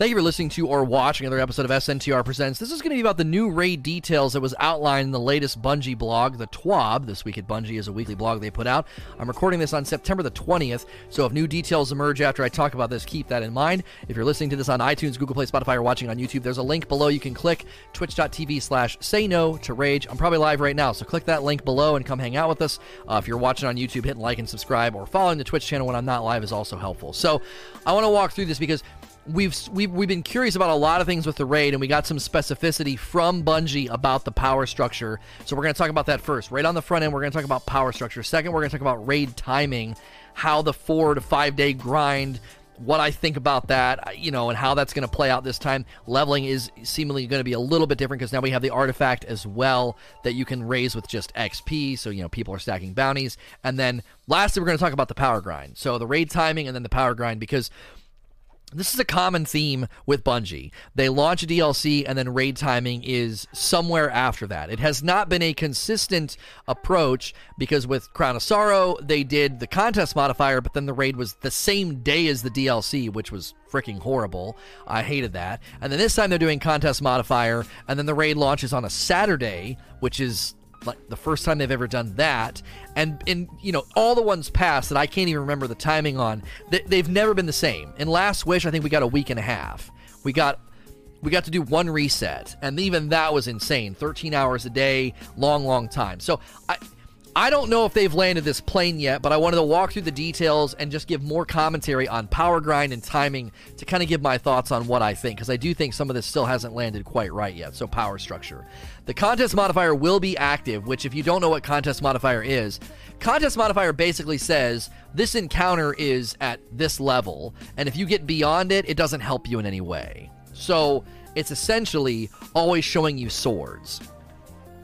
Thank you for listening to or watching another episode of SNTR Presents. This is going to be about the new raid details that was outlined in the latest Bungie blog, the TWAB. This week at Bungie is a weekly blog they put out. I'm recording this on September the 20th, so if new details emerge after I talk about this, keep that in mind. If you're listening to this on iTunes, Google Play, Spotify, or watching on YouTube, there's a link below you can click twitch.tv slash say no to rage. I'm probably live right now, so click that link below and come hang out with us. Uh, if you're watching on YouTube, hitting like and subscribe or following the Twitch channel when I'm not live is also helpful. So I want to walk through this because we've, we've we've been curious about a lot of things with the raid, and we got some specificity from Bungie about the power structure. So we're going to talk about that first. Right on the front end, we're going to talk about power structure. Second, we're going to talk about raid timing, how the four to five day grind. What I think about that, you know, and how that's going to play out this time. Leveling is seemingly going to be a little bit different because now we have the artifact as well that you can raise with just XP. So, you know, people are stacking bounties. And then lastly, we're going to talk about the power grind. So, the raid timing and then the power grind because this is a common theme with Bungie. They launch a DLC and then raid timing is somewhere after that. It has not been a consistent approach because with Crown of Sorrow, they did the contest modifier, but then the raid was the same day as the DLC, which was freaking horrible. I hated that. And then this time they're doing contest modifier, and then the raid launches on a Saturday, which is like the first time they've ever done that. And in you know all the ones past that i can't even remember the timing on they, they've never been the same. In last wish i think we got a week and a half. We got we got to do one reset and even that was insane. 13 hours a day long long time. So i I don't know if they've landed this plane yet, but I wanted to walk through the details and just give more commentary on power grind and timing to kind of give my thoughts on what I think, because I do think some of this still hasn't landed quite right yet. So, power structure. The contest modifier will be active, which, if you don't know what contest modifier is, contest modifier basically says this encounter is at this level, and if you get beyond it, it doesn't help you in any way. So, it's essentially always showing you swords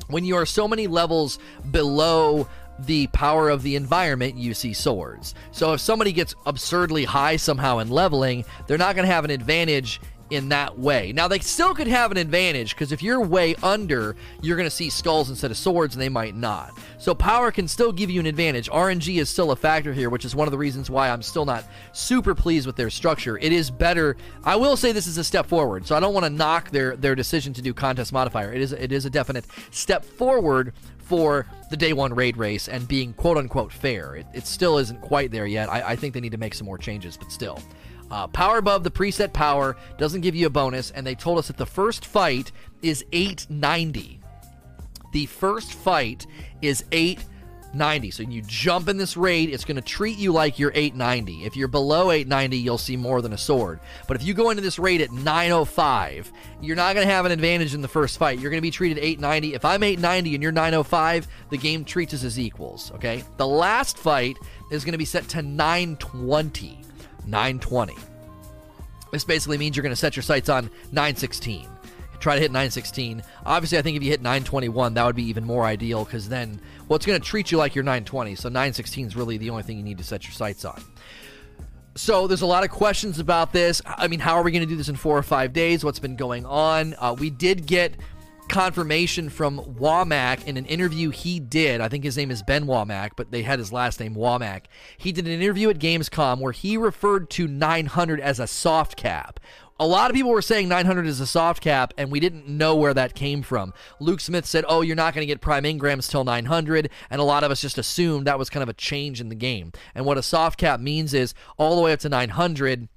when you are so many levels below the power of the environment, you see swords. So if somebody gets absurdly high somehow in leveling, they're not going to have an advantage in that way. Now, they still could have an advantage because if you're way under, you're going to see skulls instead of swords, and they might not. So, power can still give you an advantage. RNG is still a factor here, which is one of the reasons why I'm still not super pleased with their structure. It is better. I will say this is a step forward, so I don't want to knock their, their decision to do contest modifier. It is, it is a definite step forward for the day one raid race and being quote unquote fair. It, it still isn't quite there yet. I, I think they need to make some more changes, but still. Uh, power above the preset power doesn't give you a bonus, and they told us that the first fight is 890. The first fight is 890. So you jump in this raid, it's going to treat you like you're 890. If you're below 890, you'll see more than a sword. But if you go into this raid at 905, you're not going to have an advantage in the first fight. You're going to be treated 890. If I'm 890 and you're 905, the game treats us as equals, okay? The last fight is going to be set to 920. 920. This basically means you're going to set your sights on 916. Try to hit 916. Obviously, I think if you hit 921, that would be even more ideal because then, well, it's going to treat you like you're 920. So 916 is really the only thing you need to set your sights on. So there's a lot of questions about this. I mean, how are we going to do this in four or five days? What's been going on? Uh, we did get confirmation from Womack in an interview he did. I think his name is Ben Womack, but they had his last name Womack. He did an interview at Gamescom where he referred to 900 as a soft cap. A lot of people were saying 900 is a soft cap, and we didn't know where that came from. Luke Smith said, Oh, you're not going to get prime engrams till 900, and a lot of us just assumed that was kind of a change in the game. And what a soft cap means is all the way up to 900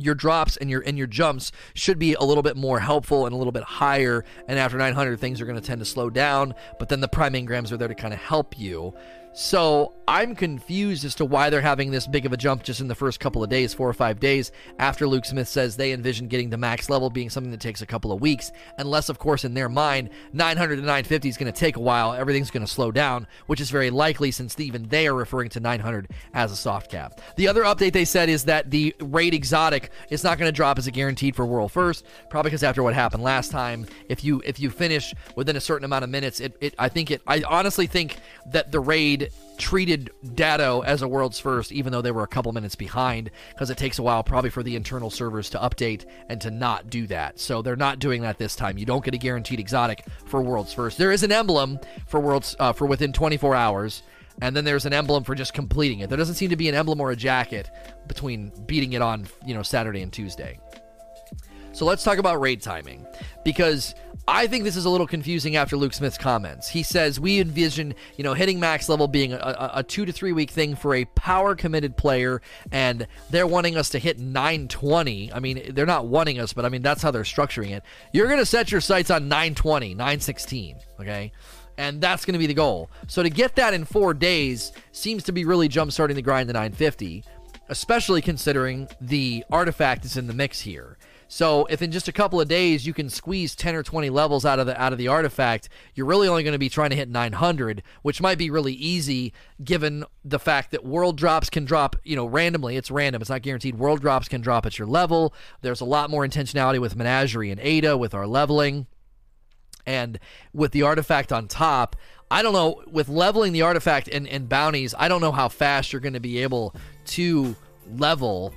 your drops and your and your jumps should be a little bit more helpful and a little bit higher. And after 900 things are going to tend to slow down but then the prime engrams are there to kind of help you. So I'm confused as to why they're having this big of a jump just in the first couple of days, four or five days, after Luke Smith says they envision getting the max level being something that takes a couple of weeks, unless, of course, in their mind, 900 to 950 is going to take a while, everything's going to slow down, which is very likely since even they are referring to 900 as a soft cap. The other update they said is that the raid exotic is not going to drop as a guaranteed for World First, probably because after what happened last time, if you if you finish within a certain amount of minutes, it, it I think it I honestly think that the raid treated Datto as a world's first, even though they were a couple minutes behind, because it takes a while probably for the internal servers to update and to not do that. So they're not doing that this time. You don't get a guaranteed exotic for world's first. There is an emblem for world's uh, for within 24 hours, and then there's an emblem for just completing it. There doesn't seem to be an emblem or a jacket between beating it on you know Saturday and Tuesday. So let's talk about raid timing because I think this is a little confusing after Luke Smith's comments. He says we envision, you know, hitting max level being a, a, a two to three week thing for a power committed player, and they're wanting us to hit 920. I mean, they're not wanting us, but I mean that's how they're structuring it. You're going to set your sights on 920, 916, okay? And that's going to be the goal. So to get that in four days seems to be really jump starting the grind to 950, especially considering the artifact is in the mix here. So if in just a couple of days you can squeeze 10 or 20 levels out of the out of the artifact, you're really only going to be trying to hit 900, which might be really easy given the fact that world drops can drop, you know, randomly. It's random. It's not guaranteed. World drops can drop at your level. There's a lot more intentionality with Menagerie and Ada with our leveling. And with the artifact on top, I don't know, with leveling the artifact and, and bounties, I don't know how fast you're going to be able to level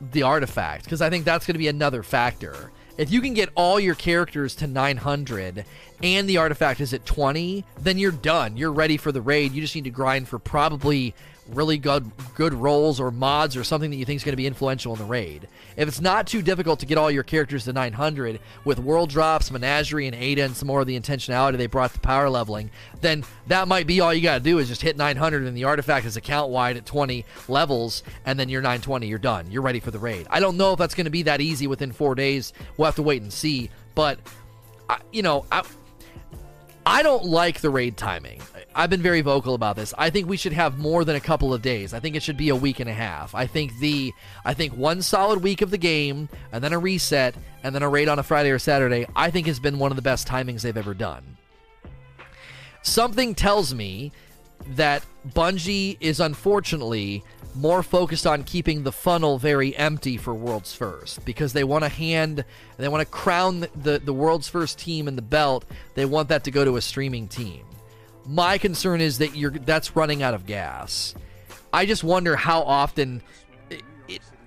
the artifact because I think that's going to be another factor. If you can get all your characters to 900 and the artifact is at 20, then you're done. You're ready for the raid. You just need to grind for probably really good good rolls or mods or something that you think is going to be influential in the raid. If it's not too difficult to get all your characters to 900 with world drops, Menagerie, and Ada, and some more of the intentionality they brought to power leveling, then that might be all you got to do is just hit 900 and the artifact is account wide at 20 levels, and then you're 920, you're done. You're ready for the raid. I don't know if that's going to be that easy within four days. We'll have to wait and see. But, you know, I, I don't like the raid timing. I've been very vocal about this. I think we should have more than a couple of days. I think it should be a week and a half. I think the I think one solid week of the game and then a reset and then a raid on a Friday or Saturday, I think has been one of the best timings they've ever done. Something tells me that Bungie is unfortunately more focused on keeping the funnel very empty for World's First because they want to hand, they want to crown the, the World's First team in the belt. They want that to go to a streaming team. My concern is that you're that's running out of gas. I just wonder how often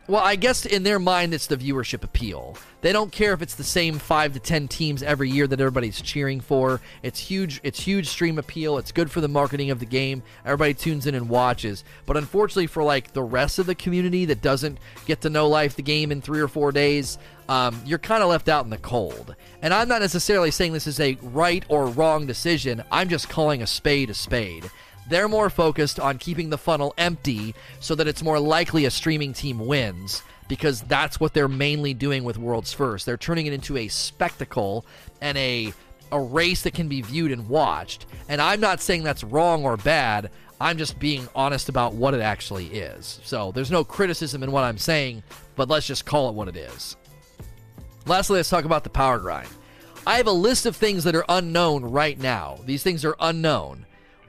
well, I guess in their mind, it's the viewership appeal. They don't care if it's the same five to ten teams every year that everybody's cheering for. It's huge. It's huge stream appeal. It's good for the marketing of the game. Everybody tunes in and watches. But unfortunately, for like the rest of the community that doesn't get to know life the game in three or four days, um, you're kind of left out in the cold. And I'm not necessarily saying this is a right or wrong decision. I'm just calling a spade a spade. They're more focused on keeping the funnel empty so that it's more likely a streaming team wins because that's what they're mainly doing with Worlds First. They're turning it into a spectacle and a a race that can be viewed and watched. And I'm not saying that's wrong or bad. I'm just being honest about what it actually is. So there's no criticism in what I'm saying, but let's just call it what it is. Lastly, let's talk about the power grind. I have a list of things that are unknown right now. These things are unknown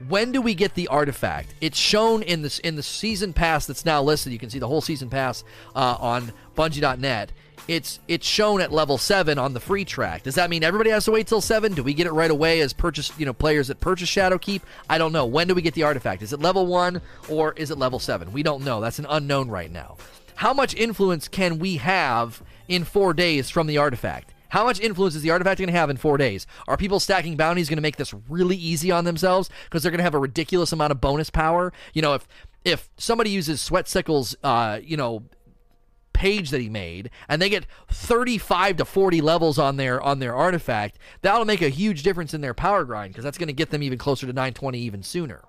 when do we get the artifact? It's shown in this in the season pass that's now listed. You can see the whole season pass uh, on Bungie.net. It's it's shown at level seven on the free track. Does that mean everybody has to wait till seven? Do we get it right away as purchase you know players that purchase Shadowkeep? I don't know. When do we get the artifact? Is it level one or is it level seven? We don't know. That's an unknown right now. How much influence can we have in four days from the artifact? How much influence is the artifact going to have in four days? Are people stacking bounties going to make this really easy on themselves because they're going to have a ridiculous amount of bonus power? You know, if if somebody uses Sweatcicle's, uh, you know, page that he made and they get 35 to 40 levels on their on their artifact that'll make a huge difference in their power grind because that's going to get them even closer to 920 even sooner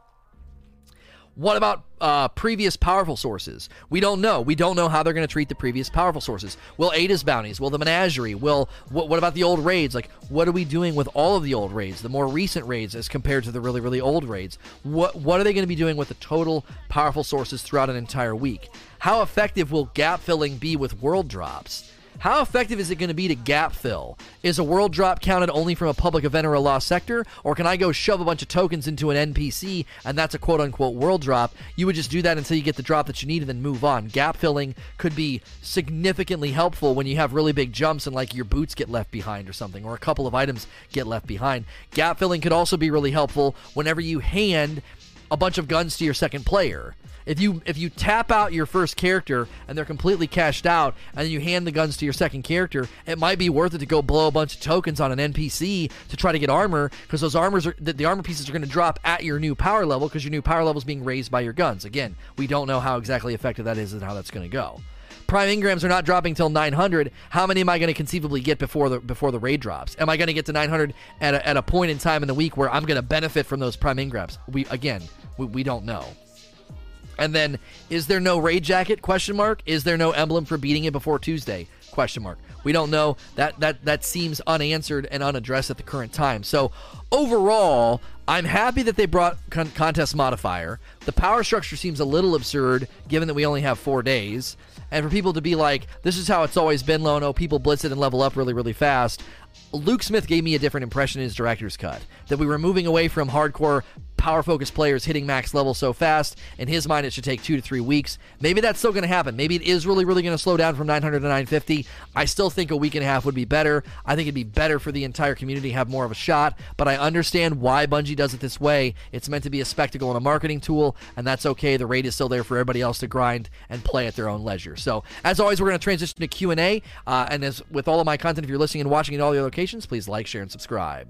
what about uh, previous powerful sources? We don't know. We don't know how they're going to treat the previous powerful sources. Will Ada's bounties? Will the menagerie? Will what, what about the old raids? Like, what are we doing with all of the old raids, the more recent raids as compared to the really really old raids? What what are they going to be doing with the total powerful sources throughout an entire week? How effective will gap filling be with world drops? How effective is it going to be to gap fill? Is a world drop counted only from a public event or a lost sector? Or can I go shove a bunch of tokens into an NPC and that's a quote unquote world drop? You would just do that until you get the drop that you need and then move on. Gap filling could be significantly helpful when you have really big jumps and like your boots get left behind or something, or a couple of items get left behind. Gap filling could also be really helpful whenever you hand a bunch of guns to your second player. If you if you tap out your first character and they're completely cashed out, and then you hand the guns to your second character, it might be worth it to go blow a bunch of tokens on an NPC to try to get armor because those armors are the, the armor pieces are going to drop at your new power level because your new power level is being raised by your guns. Again, we don't know how exactly effective that is and how that's going to go prime Engrams are not dropping till 900, how many am I going to conceivably get before the before the raid drops? Am I going to get to 900 at a, at a point in time in the week where I'm going to benefit from those prime Engrams? We again, we, we don't know. And then, is there no raid jacket? Question mark. Is there no emblem for beating it before Tuesday? Question mark. We don't know. That that that seems unanswered and unaddressed at the current time. So overall, I'm happy that they brought con- contest modifier. The power structure seems a little absurd given that we only have four days. And for people to be like, this is how it's always been, Lono, people blitz it and level up really, really fast. Luke Smith gave me a different impression in his director's cut. That we were moving away from hardcore power focused players hitting max level so fast. In his mind, it should take two to three weeks. Maybe that's still going to happen. Maybe it is really, really going to slow down from 900 to 950. I still think a week and a half would be better. I think it'd be better for the entire community to have more of a shot, but I understand why Bungie does it this way. It's meant to be a spectacle and a marketing tool, and that's okay. The rate is still there for everybody else to grind and play at their own leisure. So, as always, we're going to transition to Q&A, uh, and as with all of my content, if you're listening and watching in all the other locations, please like, share, and subscribe.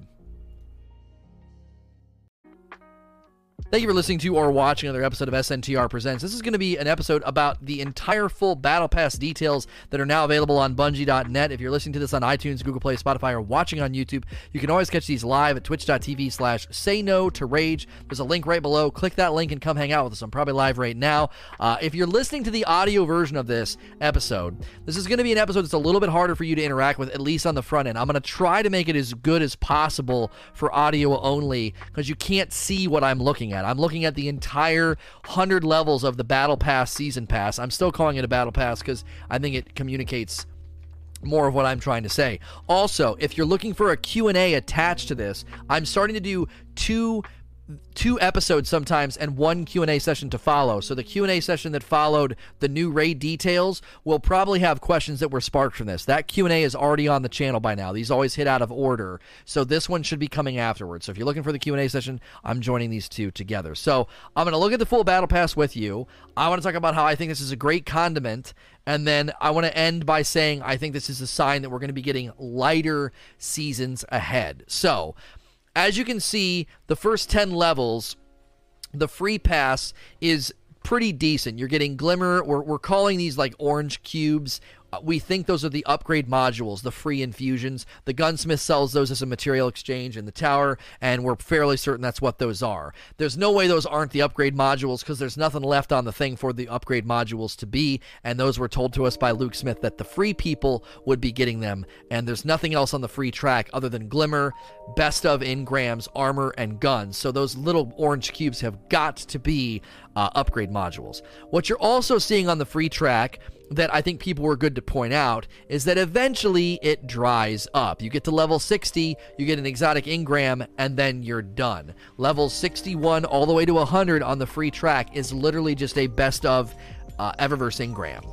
Thank you for listening to or watching another episode of SNTR Presents. This is going to be an episode about the entire full Battle Pass details that are now available on Bungie.net. If you're listening to this on iTunes, Google Play, Spotify, or watching on YouTube, you can always catch these live at twitch.tv slash say no to rage. There's a link right below. Click that link and come hang out with us. I'm probably live right now. Uh, if you're listening to the audio version of this episode, this is going to be an episode that's a little bit harder for you to interact with, at least on the front end. I'm going to try to make it as good as possible for audio only because you can't see what I'm looking at. I'm looking at the entire 100 levels of the Battle Pass Season Pass. I'm still calling it a Battle Pass because I think it communicates more of what I'm trying to say. Also, if you're looking for a Q&A attached to this, I'm starting to do two two episodes sometimes and one q&a session to follow. So the q&a session that followed the new raid details will probably have questions that were sparked from this. That q&a is already on the channel by now. These always hit out of order. So this one should be coming afterwards. So if you're looking for the q&a session i'm joining these two together. So i'm going to look at the full battle pass with you. I want to talk about how i think this is a great condiment. And then I want to end by saying I think this is a sign that we're going to be getting lighter seasons ahead. So, as you can see, the first 10 levels, the free pass is pretty decent. You're getting Glimmer. We're, we're calling these like orange cubes we think those are the upgrade modules, the free infusions. The gunsmith sells those as a material exchange in the tower, and we're fairly certain that's what those are. There's no way those aren't the upgrade modules because there's nothing left on the thing for the upgrade modules to be, and those were told to us by Luke Smith that the free people would be getting them, and there's nothing else on the free track other than Glimmer, Best of Engrams, Armor, and Guns. So those little orange cubes have got to be uh, upgrade modules. What you're also seeing on the free track that I think people were good to point out is that eventually it dries up. You get to level 60, you get an exotic Engram, and then you're done. Level 61 all the way to 100 on the free track is literally just a best of uh, Eververse Engram.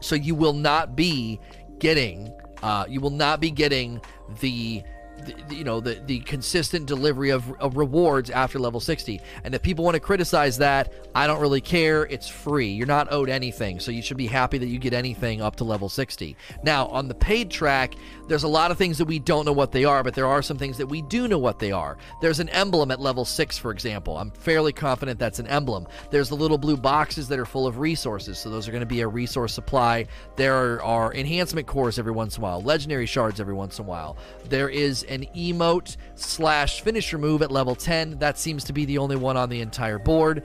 So you will not be getting, uh, you will not be getting the the, you know the the consistent delivery of, of rewards after level 60 and if people want to criticize that i don't really care. It's free. You're not owed anything. So you should be happy that you get anything up to level 60 now on the paid track there's a lot of things that we don't know what they are but there are some things that we do know what they are. There's an emblem at level 6 for example. I'm fairly confident that's an emblem. There's the little blue boxes that are full of resources. So those are going to be a resource supply. There are enhancement cores every once in a while legendary shards every once in a while. There is an emote slash finisher move at level 10. That seems to be the only one on the entire board.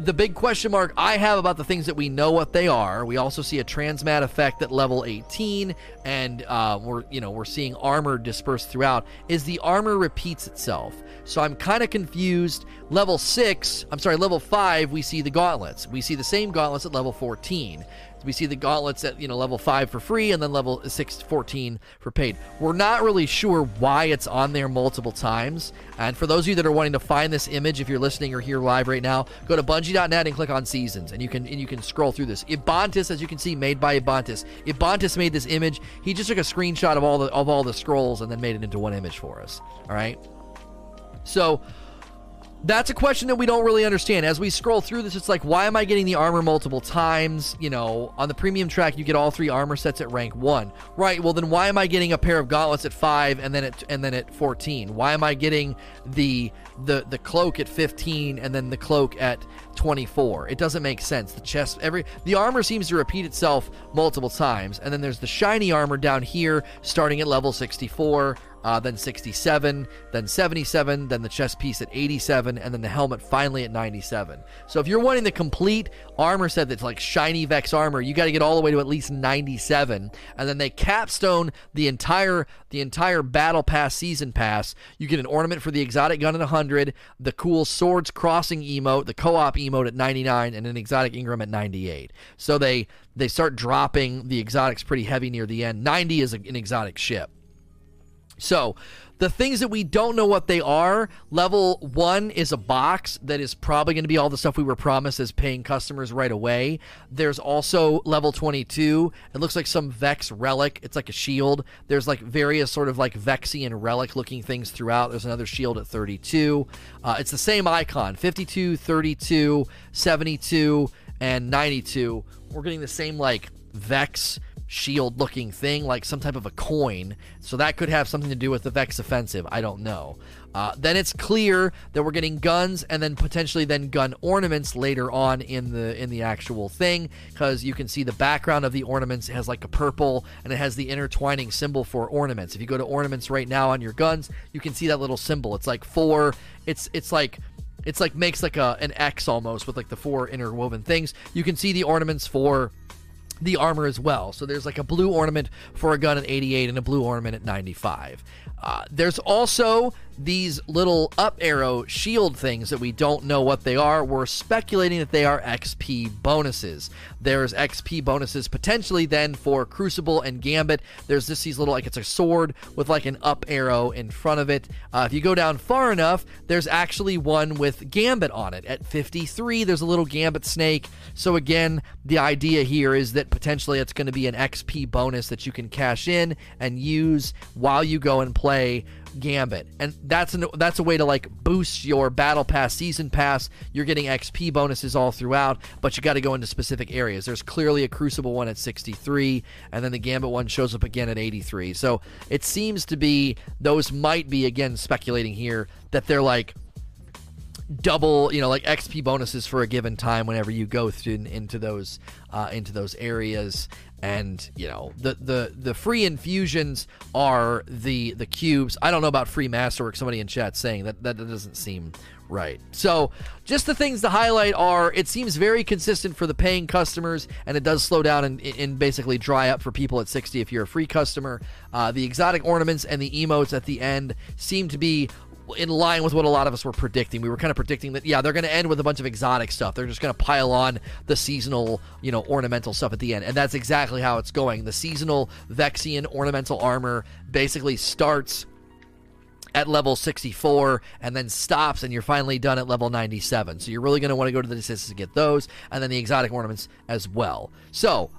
The big question mark I have about the things that we know what they are. We also see a transmat effect at level 18, and uh, we're you know we're seeing armor dispersed throughout. Is the armor repeats itself? So I'm kind of confused. Level six, I'm sorry, level five, we see the gauntlets. We see the same gauntlets at level 14. We see the gauntlets at you know level five for free, and then level 6, 14 for paid. We're not really sure why it's on there multiple times. And for those of you that are wanting to find this image, if you're listening or here live right now, go to Bungie.net and click on Seasons, and you can and you can scroll through this. Ibantis, as you can see, made by Ibantis. Ibantis made this image. He just took a screenshot of all the of all the scrolls and then made it into one image for us. All right. So That's a question that we don't really understand. As we scroll through this, it's like, why am I getting the armor multiple times? You know, on the premium track, you get all three armor sets at rank one. Right. Well, then why am I getting a pair of gauntlets at five and then at and then at fourteen? Why am I getting the the the cloak at fifteen and then the cloak at 24. It doesn't make sense. The chest, every the armor seems to repeat itself multiple times, and then there's the shiny armor down here, starting at level 64, uh, then 67, then 77, then the chest piece at 87, and then the helmet finally at 97. So if you're wanting the complete armor set that's like shiny Vex armor, you got to get all the way to at least 97, and then they capstone the entire the entire battle pass season pass. You get an ornament for the exotic gun at 100, the cool swords crossing emote, the co-op emote at 99, and an exotic Engram at 98. So they they start dropping the exotics pretty heavy near the end. 90 is an exotic ship. So, the things that we don't know what they are, level one is a box that is probably going to be all the stuff we were promised as paying customers right away. There's also level 22. It looks like some Vex relic. It's like a shield. There's like various sort of like Vexian relic looking things throughout. There's another shield at 32. Uh, it's the same icon 52, 32, 72, and 92. We're getting the same like Vex shield looking thing, like some type of a coin. So that could have something to do with the Vex offensive. I don't know. Uh, then it's clear that we're getting guns and then potentially then gun ornaments later on in the in the actual thing because you can see the background of the ornaments it has like a purple and it has the intertwining symbol for ornaments. If you go to ornaments right now on your guns, you can see that little symbol. It's like four. It's it's like it's like makes like a an X almost with like the four interwoven things. You can see the ornaments for the armor as well. So there's like a blue ornament for a gun at 88 and a blue ornament at 95. Uh, there's also these little up arrow shield things that we don't know what they are. We're speculating that they are XP bonuses. There's XP bonuses potentially then for Crucible and Gambit. There's this these little like it's a sword with like an up arrow in front of it. Uh, if you go down far enough, there's actually one with Gambit on it. At 53, there's a little Gambit snake. So again, the idea here is that potentially it's going to be an XP bonus that you can cash in and use while you go and play Gambit, and that's an, that's a way to like boost your Battle Pass season pass. You're getting XP bonuses all throughout, but you got to go into specific areas. There's clearly a Crucible one at 63, and then the Gambit one shows up again at 83. So it seems to be those might be again speculating here that they're like double you know like xp bonuses for a given time whenever you go through into those uh, into those areas and you know the the the free infusions are the the cubes. I don't know about free masterwork. Somebody in chat saying that that doesn't seem right. So just the things to highlight are it seems very consistent for the paying customers, and it does slow down and, and basically dry up for people at 60 if you're a free customer. Uh, the exotic ornaments and the emotes at the end seem to be in line with what a lot of us were predicting. We were kind of predicting that, yeah, they're going to end with a bunch of exotic stuff. They're just going to pile on the seasonal, you know, ornamental stuff at the end. And that's exactly how it's going. The seasonal Vexian ornamental armor basically starts at level 64 and then stops and you're finally done at level 97. So you're really going to want to go to the Desist to get those and then the exotic ornaments as well. So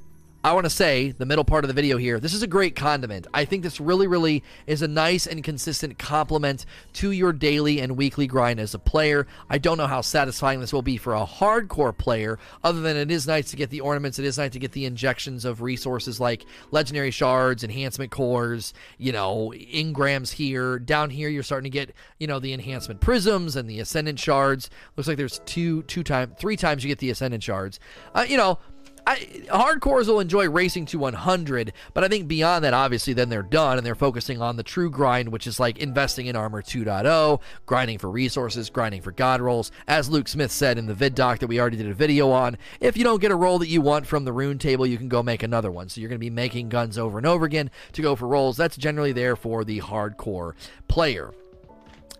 I want to say the middle part of the video here. This is a great condiment. I think this really, really is a nice and consistent complement to your daily and weekly grind as a player. I don't know how satisfying this will be for a hardcore player, other than it is nice to get the ornaments. It is nice to get the injections of resources like legendary shards, enhancement cores, you know, engrams here. Down here, you're starting to get, you know, the enhancement prisms and the ascendant shards. Looks like there's two, two times, three times you get the ascendant shards. Uh, you know, I, hardcores will enjoy racing to 100, but I think beyond that, obviously, then they're done and they're focusing on the true grind, which is like investing in Armor 2.0, grinding for resources, grinding for god rolls. As Luke Smith said in the vid doc that we already did a video on, if you don't get a roll that you want from the rune table, you can go make another one. So you're going to be making guns over and over again to go for rolls. That's generally there for the hardcore player.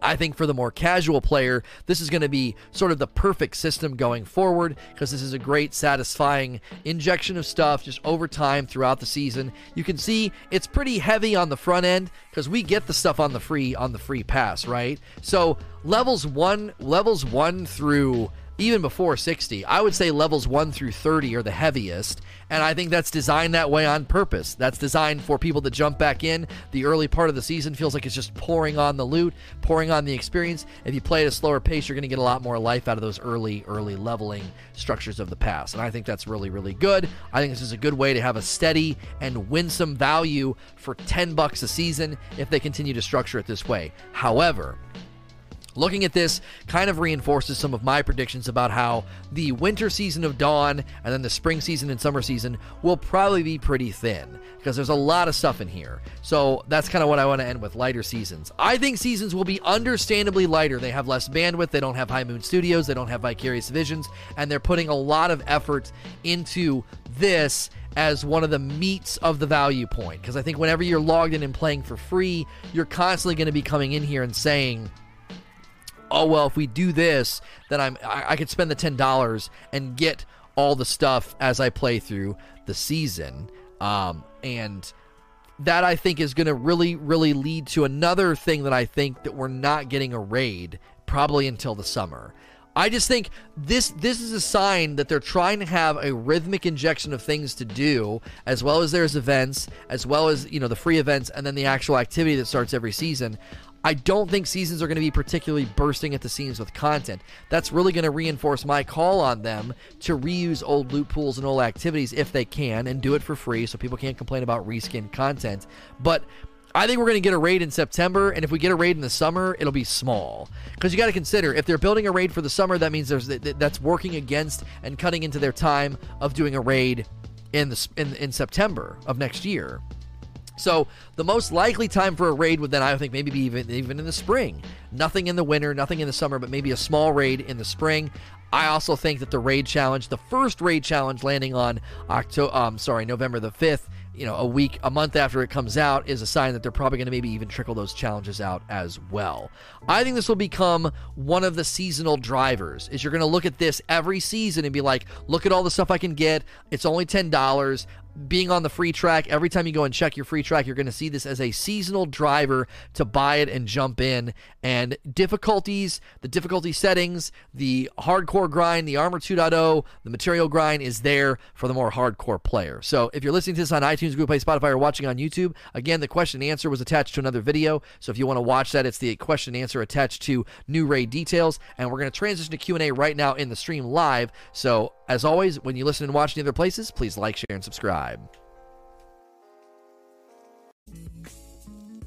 I think for the more casual player, this is going to be sort of the perfect system going forward because this is a great, satisfying injection of stuff just over time throughout the season. You can see it's pretty heavy on the front end because we get the stuff on the free on the free pass, right? So levels one levels one through even before 60. I would say levels 1 through 30 are the heaviest, and I think that's designed that way on purpose. That's designed for people to jump back in. The early part of the season feels like it's just pouring on the loot, pouring on the experience. If you play at a slower pace, you're going to get a lot more life out of those early, early leveling structures of the past. And I think that's really, really good. I think this is a good way to have a steady and winsome value for 10 bucks a season if they continue to structure it this way. However, Looking at this kind of reinforces some of my predictions about how the winter season of Dawn and then the spring season and summer season will probably be pretty thin because there's a lot of stuff in here. So that's kind of what I want to end with lighter seasons. I think seasons will be understandably lighter. They have less bandwidth, they don't have High Moon Studios, they don't have Vicarious Visions, and they're putting a lot of effort into this as one of the meats of the value point. Because I think whenever you're logged in and playing for free, you're constantly going to be coming in here and saying, oh well, if we do this, then I'm I, I could spend the ten dollars and get all the stuff as I play through the season. Um, and that I think is going to really, really lead to another thing that I think that we're not getting a raid probably until the summer. I just think this this is a sign that they're trying to have a rhythmic injection of things to do, as well as there's events, as well as you know the free events, and then the actual activity that starts every season. I don't think seasons are going to be particularly bursting at the seams with content. That's really going to reinforce my call on them to reuse old loot pools and old activities if they can and do it for free so people can't complain about reskin content. But I think we're going to get a raid in September, and if we get a raid in the summer, it'll be small. Because you got to consider, if they're building a raid for the summer, that means there's that's working against and cutting into their time of doing a raid in the in, in September of next year. So the most likely time for a raid would then I think maybe be even even in the spring. Nothing in the winter, nothing in the summer, but maybe a small raid in the spring. I also think that the raid challenge, the first raid challenge landing on October, um, sorry, November the fifth, you know, a week, a month after it comes out, is a sign that they're probably going to maybe even trickle those challenges out as well. I think this will become one of the seasonal drivers. Is you're going to look at this every season and be like, look at all the stuff I can get. It's only ten dollars being on the free track, every time you go and check your free track, you're going to see this as a seasonal driver to buy it and jump in. And difficulties, the difficulty settings, the hardcore grind, the Armor 2.0, the material grind is there for the more hardcore player. So if you're listening to this on iTunes, Google Play, Spotify, or watching on YouTube, again, the question and answer was attached to another video. So if you want to watch that, it's the question and answer attached to new raid details. And we're going to transition to Q&A right now in the stream live. So as always, when you listen and watch in other places, please like, share, and subscribe.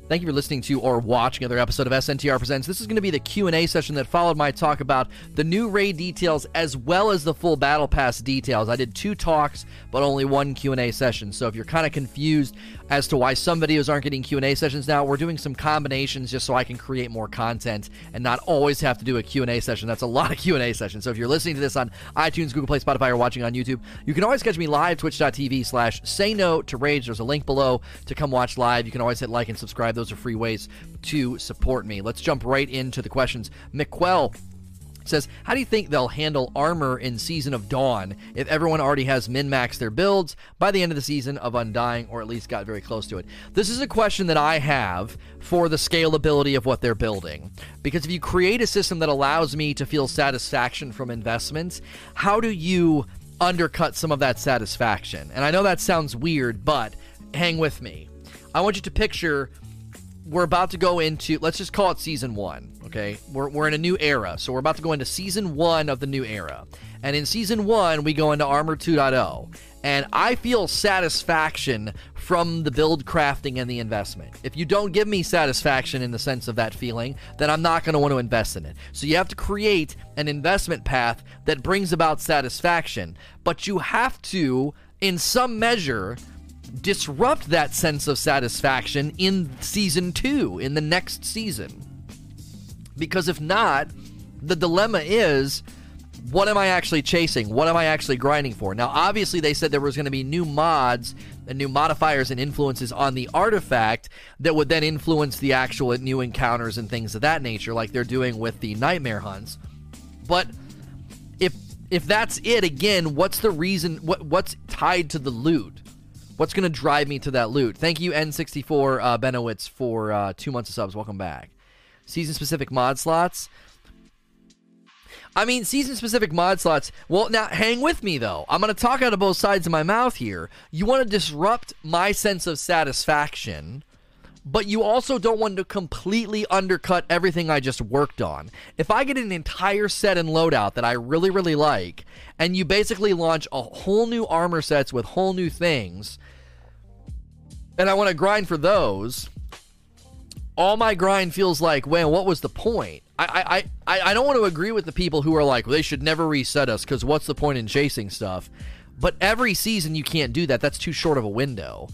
Thank you for listening to or watching another episode of SNTR Presents. This is going to be the Q&A session that followed my talk about the new raid details as well as the full battle pass details. I did two talks but only one Q&A session. So if you're kind of confused as to why some videos aren't getting Q&A sessions now, we're doing some combinations just so I can create more content and not always have to do a Q&A session. That's a lot of Q&A sessions. So if you're listening to this on iTunes, Google Play, Spotify, or watching on YouTube, you can always catch me live twitch.tv slash say no to rage. There's a link below to come watch live. You can always hit like and subscribe those are free ways to support me. Let's jump right into the questions. McQuell says, How do you think they'll handle armor in Season of Dawn if everyone already has min maxed their builds by the end of the season of Undying, or at least got very close to it? This is a question that I have for the scalability of what they're building. Because if you create a system that allows me to feel satisfaction from investments, how do you undercut some of that satisfaction? And I know that sounds weird, but hang with me. I want you to picture we're about to go into let's just call it season one okay? We're, we're in a new era so we're about to go into season one of the new era. And in season one we go into armor 2.0 and i feel satisfaction from the build crafting and the investment. If you don't give me satisfaction in the sense of that feeling then i'm not going to want to invest in it. So you have to create an investment path that brings about satisfaction. But you have to in some measure disrupt that sense of satisfaction in season two, in the next season. Because if not, the dilemma is what am I actually chasing? What am I actually grinding for? Now, obviously, they said there was going to be new mods and new modifiers and influences on the artifact that would then influence the actual new encounters and things of that nature, like they're doing with the nightmare hunts. But if if that's it, again, what's the reason? What what's tied to the loot? What's going to drive me to that loot? Thank you, N64 uh, Benowitz, for uh, two months of subs. Welcome back. Season specific mod slots. I mean, season specific mod slots. Well, now hang with me though. I'm going to talk out of both sides of my mouth here. You want to disrupt my sense of satisfaction, but you also don't want to completely undercut everything I just worked on. If I get an entire set and loadout that I really, really like, and you basically launch a whole new armor sets with whole new things, and I want to grind for those, all my grind feels like, well, what was the point? I, I, I, I don't want to agree with the people who are like, they should never reset us because what's the point in chasing stuff? But every season you can't do that. That's too short of a window.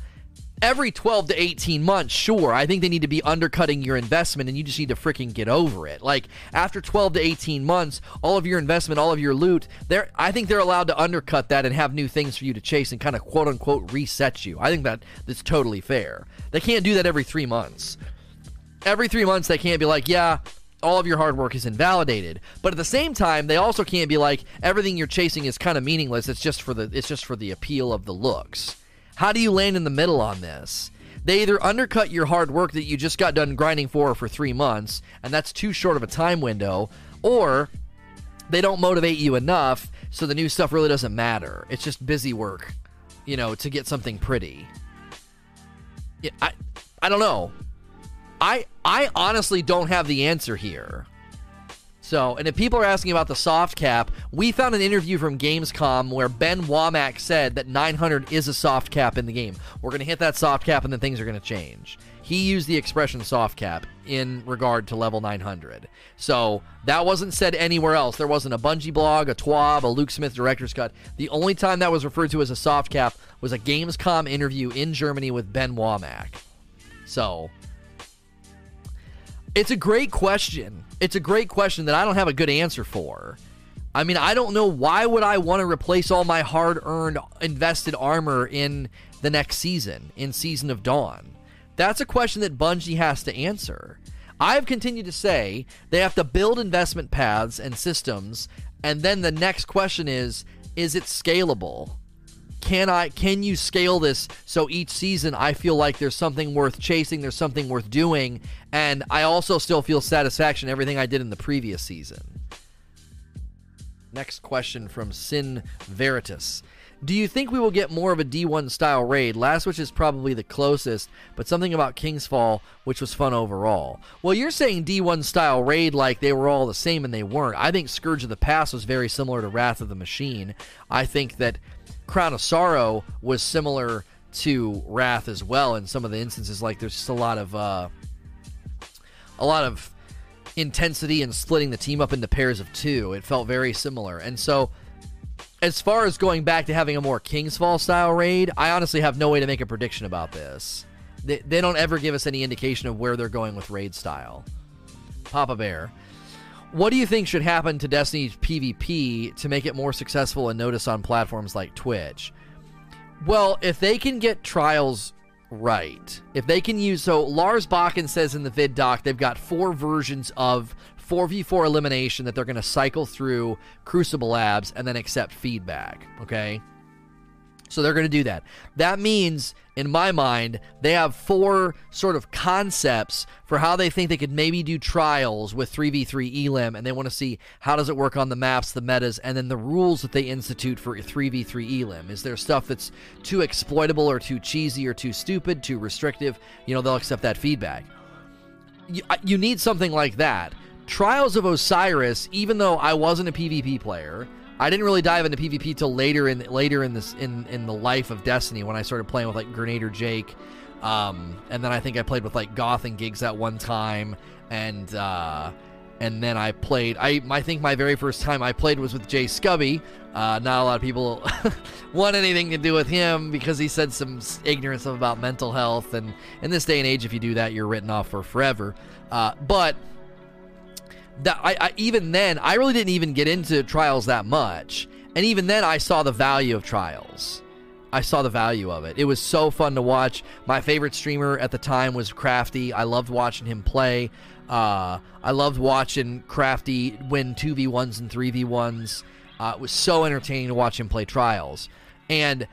Every 12 to 18 months, sure, I think they need to be undercutting your investment and you just need to freaking get over it. Like after 12 to 18 months, all of your investment, all of your loot, they're I think they're allowed to undercut that and have new things for you to chase and kind of quote unquote reset you. I think that that's totally fair. They can't do that every 3 months. Every 3 months they can't be like, "Yeah, all of your hard work is invalidated. But at the same time, they also can't be like everything you're chasing is kind of meaningless. It's just for the it's just for the appeal of the looks. How do you land in the middle on this? They either undercut your hard work that you just got done grinding for for 3 months and that's too short of a time window, or they don't motivate you enough so the new stuff really doesn't matter. It's just busy work, you know, to get something pretty. Yeah, I I don't know. I I honestly don't have the answer here. So, and if people are asking about the soft cap, we found an interview from Gamescom where Ben Womack said that 900 is a soft cap in the game. We're going to hit that soft cap and then things are going to change. He used the expression soft cap in regard to level 900. So, that wasn't said anywhere else. There wasn't a Bungie blog, a TWAB, a Luke Smith director's cut. The only time that was referred to as a soft cap was a Gamescom interview in Germany with Ben Womack. So, it's a great question. It's a great question that I don't have a good answer for. I mean, I don't know why would I want to replace all my hard-earned invested armor in the next season, in Season of Dawn. That's a question that Bungie has to answer. I've continued to say they have to build investment paths and systems, and then the next question is is it scalable? Can I can you scale this so each season I feel like there's something worth chasing, there's something worth doing, and I also still feel satisfaction everything I did in the previous season. Next question from Sin Veritas. Do you think we will get more of a D1 style raid? Last Wish is probably the closest, but something about King's Fall, which was fun overall. Well, you're saying D1 style raid like they were all the same and they weren't. I think Scourge of the Past was very similar to Wrath of the Machine. I think that Crown of Sorrow was similar to Wrath as well in some of the instances. Like there's just a lot of uh, a lot of intensity and splitting the team up into pairs of two. It felt very similar, and so as far as going back to having a more King's Fall style raid, I honestly have no way to make a prediction about this. They, they don't ever give us any indication of where they're going with raid style. Papa Bear. What do you think should happen to Destiny's PvP to make it more successful and notice on platforms like Twitch? Well, if they can get trials right, if they can use so Lars Bakken says in the vid doc they've got four versions of 4v4 elimination that they're going to cycle through Crucible Labs and then accept feedback, okay? So they're going to do that. That means, in my mind, they have four sort of concepts for how they think they could maybe do trials with 3v3 Elim, and they want to see how does it work on the maps, the metas, and then the rules that they institute for 3v3 Elim. Is there stuff that's too exploitable or too cheesy or too stupid, too restrictive? You know, they'll accept that feedback. You, you need something like that. Trials of Osiris, even though I wasn't a PvP player, I didn't really dive into PvP till later in later in this in in the life of Destiny when I started playing with like Grenadier Jake, um, and then I think I played with like Goth and Gigs at one time, and uh, and then I played. I I think my very first time I played was with Jay Scubby. Uh, not a lot of people want anything to do with him because he said some ignorant stuff about mental health, and in this day and age, if you do that, you're written off for forever. Uh, but that I, I, even then I really didn't even get into trials that much, and even then I saw the value of trials. I saw the value of it. It was so fun to watch. My favorite streamer at the time was Crafty. I loved watching him play. Uh, I loved watching Crafty win 2v1s and 3v1s. Uh, it was so entertaining to watch him play trials. And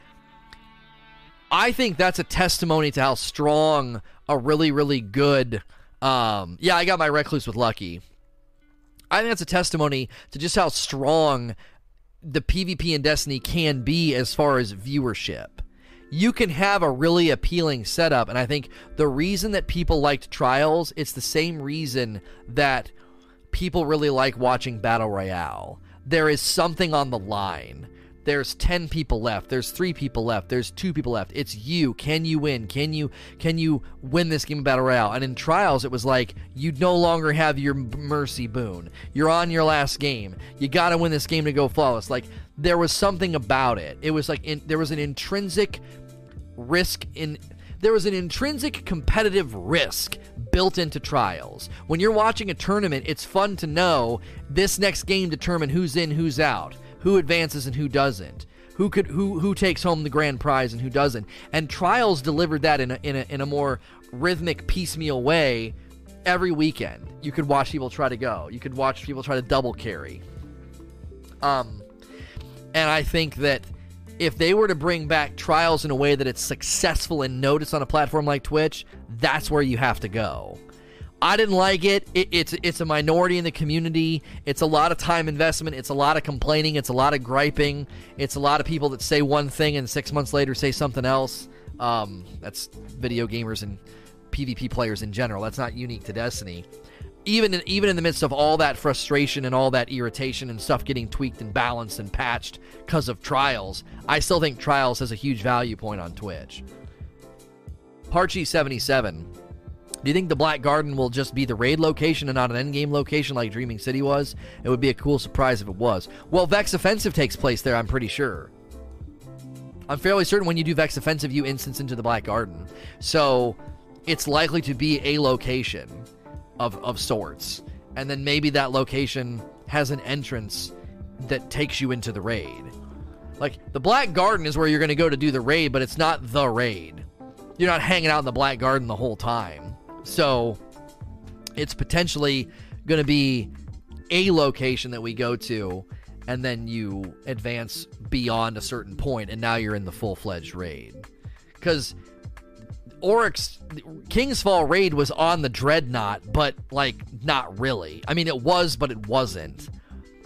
I think that's a testimony to how strong a really, really good. Um, yeah, I got my Recluse with Lucky. I think that's a testimony to just how strong the PvP in Destiny can be as far as viewership. You can have a really appealing setup, and I think the reason that people liked Trials, it's the same reason that people really like watching Battle Royale. There is something on the line. There's 10 people left. There's 3 people left. There's 2 people left. It's you. Can you win? Can you can you win this game of Battle Royale? And in Trials it was like you no longer have your mercy boon. You're on your last game. You got to win this game to go flawless. Like there was something about it. It was like in, there was an intrinsic risk in there was an intrinsic competitive risk built into trials. When you're watching a tournament, it's fun to know this next game determine who's in, who's out, who advances and who doesn't. Who could who who takes home the grand prize and who doesn't? And Trials delivered that in a, in a in a more rhythmic piecemeal way every weekend. You could watch people try to go. You could watch people try to double carry. Um and I think that if they were to bring back trials in a way that it's successful and noticed on a platform like Twitch, that's where you have to go. I didn't like it. it. It's it's a minority in the community. It's a lot of time investment. It's a lot of complaining. It's a lot of griping. It's a lot of people that say one thing and six months later say something else. Um, that's video gamers and PvP players in general. That's not unique to Destiny even in, even in the midst of all that frustration and all that irritation and stuff getting tweaked and balanced and patched because of trials, I still think trials has a huge value point on Twitch. Parchy77. Do you think the Black Garden will just be the raid location and not an endgame location like Dreaming City was? It would be a cool surprise if it was. Well, Vex Offensive takes place there, I'm pretty sure. I'm fairly certain when you do Vex Offensive, you instance into the Black Garden. So it's likely to be a location of, of sorts. And then maybe that location has an entrance that takes you into the raid. Like, the Black Garden is where you're going to go to do the raid, but it's not the raid. You're not hanging out in the Black Garden the whole time. So, it's potentially going to be a location that we go to, and then you advance beyond a certain point, and now you're in the full fledged raid. Because Oryx King's Fall raid was on the Dreadnought, but like not really. I mean, it was, but it wasn't.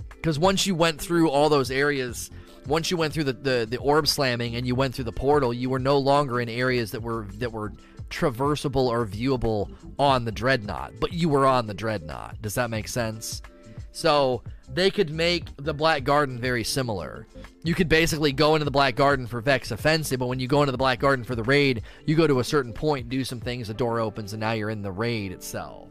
Because once you went through all those areas, once you went through the, the the orb slamming and you went through the portal, you were no longer in areas that were that were traversable or viewable on the Dreadnought, but you were on the Dreadnought. Does that make sense? So they could make the Black Garden very similar. You could basically go into the Black Garden for Vex Offensive, but when you go into the Black Garden for the raid, you go to a certain point, do some things, the door opens, and now you're in the raid itself.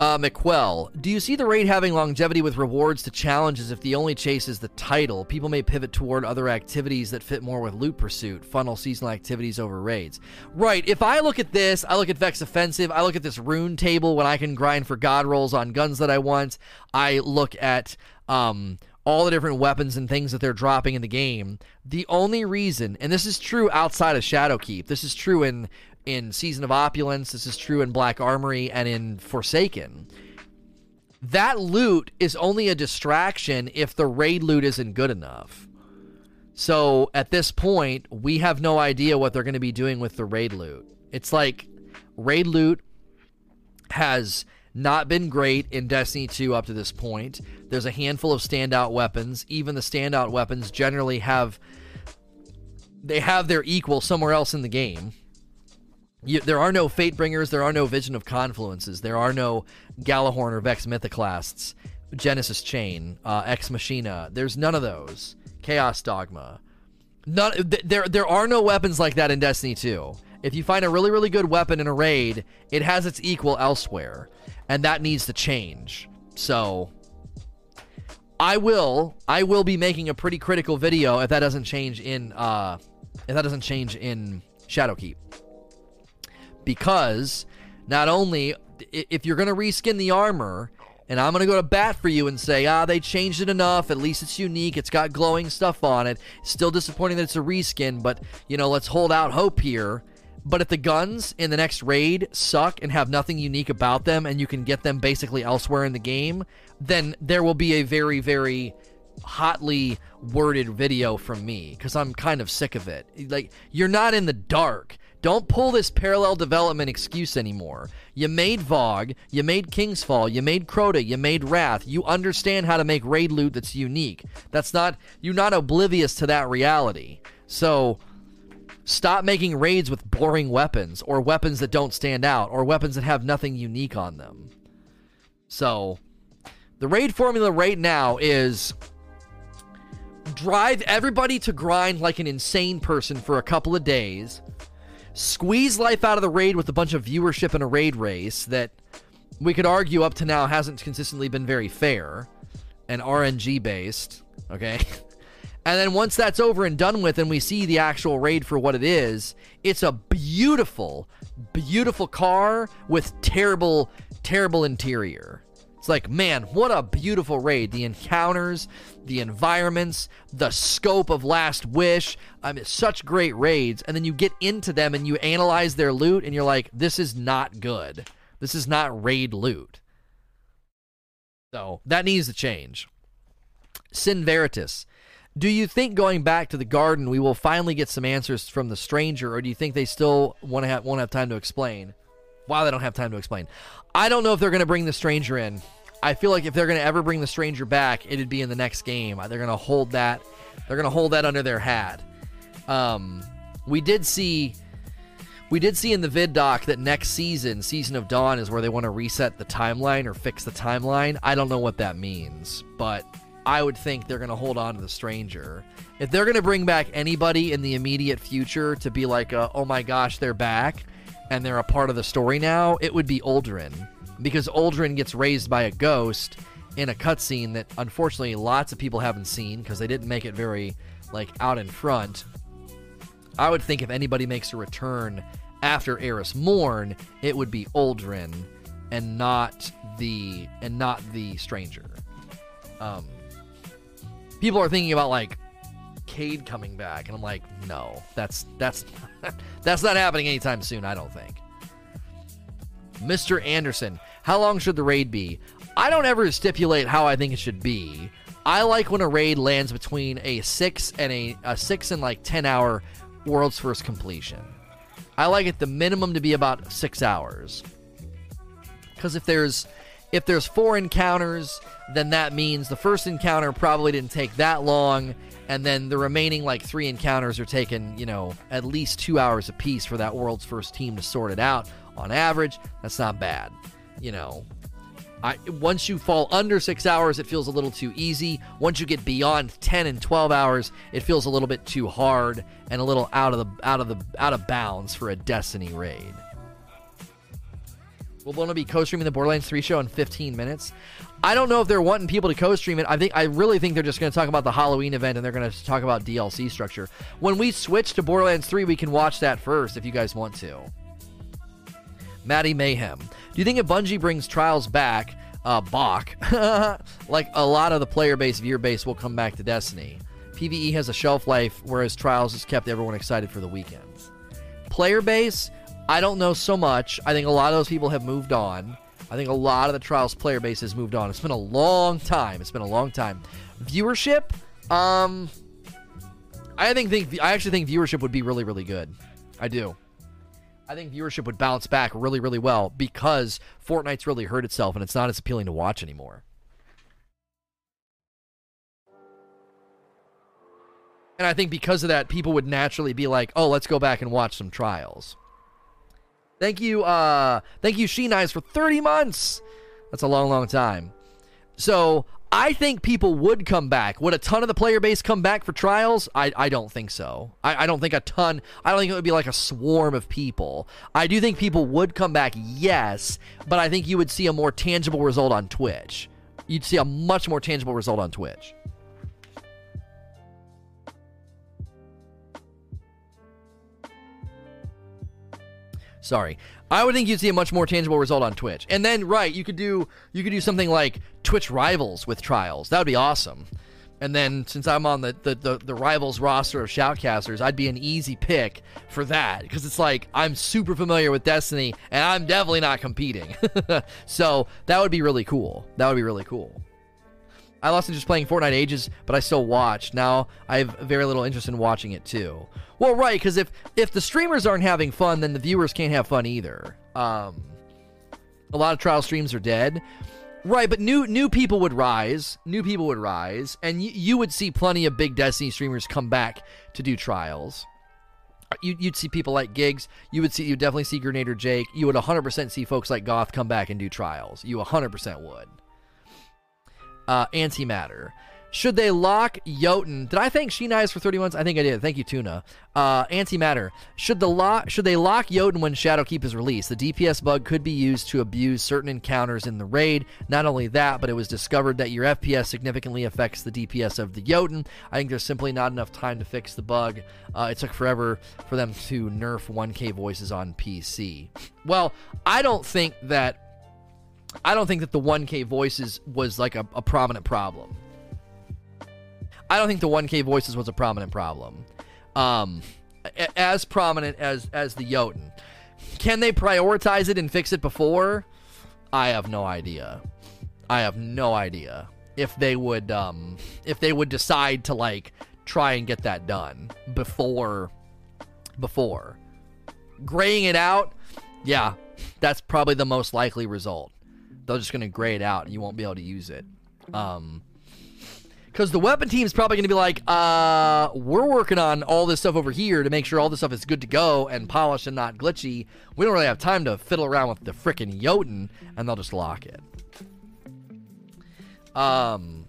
Uh, McQuell, do you see the raid having longevity with rewards to challenges if the only chase is the title? People may pivot toward other activities that fit more with loot pursuit, funnel seasonal activities over raids. Right, if I look at this, I look at Vex Offensive, I look at this rune table when I can grind for god rolls on guns that I want, I look at um, all the different weapons and things that they're dropping in the game. The only reason, and this is true outside of Shadowkeep, this is true in in Season of Opulence, this is true in Black Armory and in Forsaken. That loot is only a distraction if the raid loot isn't good enough. So at this point, we have no idea what they're going to be doing with the raid loot. It's like raid loot has not been great in Destiny 2 up to this point. There's a handful of standout weapons. Even the standout weapons generally have they have their equal somewhere else in the game. You, there are no Fate Bringers, there are no Vision of Confluences, there are no Gjallarhorn or Vex Mythoclasts, Genesis Chain, uh, Ex Machina. There's none of those. Chaos Dogma. None, th- there, there are no weapons like that in Destiny 2. If you find a really, really good weapon in a raid, it has its equal elsewhere, and that needs to change. So, I will, I will be making a pretty critical video if that doesn't change in, uh, if that doesn't change in Shadowkeep because not only if you're going to reskin the armor and I'm going to go to bat for you and say, ah, they changed it enough. At least it's unique. It's got glowing stuff on it. Still disappointing that it's a reskin, but, you know, let's hold out hope here. But if the guns in the next raid suck and have nothing unique about them and you can get them basically elsewhere in the game, then there will be a very, very hotly worded video from me because I'm kind of sick of it. Like, you're not in the dark. Don't pull this parallel development excuse anymore. You made VoG, you made King's Fall, you made Crota, you made Wrath. You understand how to make raid loot that's unique. That's not you're not oblivious to that reality. So stop making raids with boring weapons or weapons that don't stand out or weapons that have nothing unique on them. So the raid formula right now is drive everybody to grind like an insane person for a couple of days squeeze life out of the raid with a bunch of viewership in a raid race that we could argue up to now hasn't consistently been very fair and RNG based. Okay. And then once that's over and done with, and we see the actual raid for what it is, it's a beautiful, beautiful car with terrible, terrible interior. It's like, man, what a beautiful raid. The encounters, the environments, the scope of Last Wish. I mean, such great raids. And then you get into them and you analyze their loot, and you're like, this is not good. This is not raid loot. So that needs to change. Sin Veritas. Do you think going back to the garden we will finally get some answers from the stranger, or do you think they still want to have won't have time to explain? Wow, they don't have time to explain. I don't know if they're going to bring the stranger in. I feel like if they're going to ever bring the stranger back, it'd be in the next game. They're going to hold that. They're going to hold that under their hat. Um, we did see. We did see in the vid doc that next season, Season of Dawn, is where they want to reset the timeline or fix the timeline. I don't know what that means, but I would think they're going to hold on to the stranger. If they're going to bring back anybody in the immediate future to be like, a, oh my gosh, they're back and they're a part of the story now, it would be Uldren because Uldren gets raised by a ghost in a cutscene that unfortunately lots of people haven't seen because they didn't make it very like out in front. I would think if anybody makes a return after Eris Morn, it would be Uldren and not the and not the stranger. Um, people are thinking about like Cayde coming back, and I'm like, no, that's that's that's not happening anytime soon. I don't think. Mr. Anderson, how long should the raid be? I don't ever stipulate how I think it should be. I like when a raid lands between a six and a, a six and like ten hour world's first completion. I like it the minimum to be about six hours. Because if there's if there's four encounters, then that means the first encounter probably didn't take that long, and then the remaining like three encounters are taking, you know, at least two hours apiece for that world's first team to sort it out. On average, that's not bad you know, I, once you fall under six hours, it feels a little too easy. Once you get beyond ten and twelve hours, it feels a little bit too hard and a little out of the out of the out of bounds for a Destiny raid. We'll to be co-streaming the Borderlands 3 show in 15 minutes. I don't know if they're wanting people to co-stream it. I think I really think they're just going to talk about the Halloween event and they're going to talk about DLC structure. When we switch to Borderlands 3, we can watch that first if you guys want to. Maddie Mayhem. Do you think if Bungie brings Trials back, uh, Bach, like a lot of the player base, viewer base will come back to Destiny? PvE has a shelf life, whereas Trials has kept everyone excited for the weekends. Player base, I don't know so much. I think a lot of those people have moved on. I think a lot of the Trials player base has moved on. It's been a long time. It's been a long time. Viewership, um, I think think I actually think viewership would be really really good. I do. I think viewership would bounce back really, really well because Fortnite's really hurt itself and it's not as appealing to watch anymore. And I think because of that, people would naturally be like, "Oh, let's go back and watch some trials." Thank you, uh, thank you, She Knives, for 30 months. That's a long, long time. So I think people would come back. Would a ton of the player base come back for trials? I, I don't think so. I, I don't think a ton. I don't think it would be like a swarm of people. I do think people would come back, yes, but I think you would see a more tangible result on Twitch. You'd see a much more tangible result on Twitch. Sorry. I would think you'd see a much more tangible result on Twitch. And then, right, you could do you could do something like Twitch Rivals with trials. That would be awesome. And then, since I'm on the, the, the, the, Rivals roster of Shoutcasters, I'd be an easy pick for that. Because it's like, I'm super familiar with Destiny, and I'm definitely not competing. so, that would be really cool. That would be really cool. I lost interest playing Fortnite ages, but I still watch. Now I have very little interest in watching it too. Well, right, because if if the streamers aren't having fun, then the viewers can't have fun either. Um, a lot of trial streams are dead. Right, but new new people would rise. New people would rise, and y- you would see plenty of big Destiny streamers come back to do trials. You, would see people like Gigz. You would see you definitely see Gernader Jake. You would 100% see folks like Goth come back and do trials. You 100% would. Uh, antimatter. Should they lock Jotun? Did I thank Sheen for 30 months? I think I did. Thank you, Tuna. Uh, antimatter. Should the lock? Should they lock Jotun when Shadowkeep is released? The DPS bug could be used to abuse certain encounters in the raid. Not only that, but it was discovered that your FPS significantly affects the DPS of the Jotun. I think there's simply not enough time to fix the bug. Uh, it took forever for them to nerf 1K voices on PC. Well, I don't think that. I don't think that the 1K voices was like a, a prominent problem. I don't think the 1K voices was a prominent problem. Um, as prominent as as the Jotun. Can they prioritize it and fix it before? I have no idea. I have no idea if they would um if they would decide to like try and get that done before before graying it out. Yeah, that's probably the most likely result. They're just going to gray it out and you won't be able to use it. Um because the weapon team is probably going to be like, uh, we're working on all this stuff over here to make sure all this stuff is good to go and polished and not glitchy. We don't really have time to fiddle around with the freaking Jotun, and they'll just lock it. Um,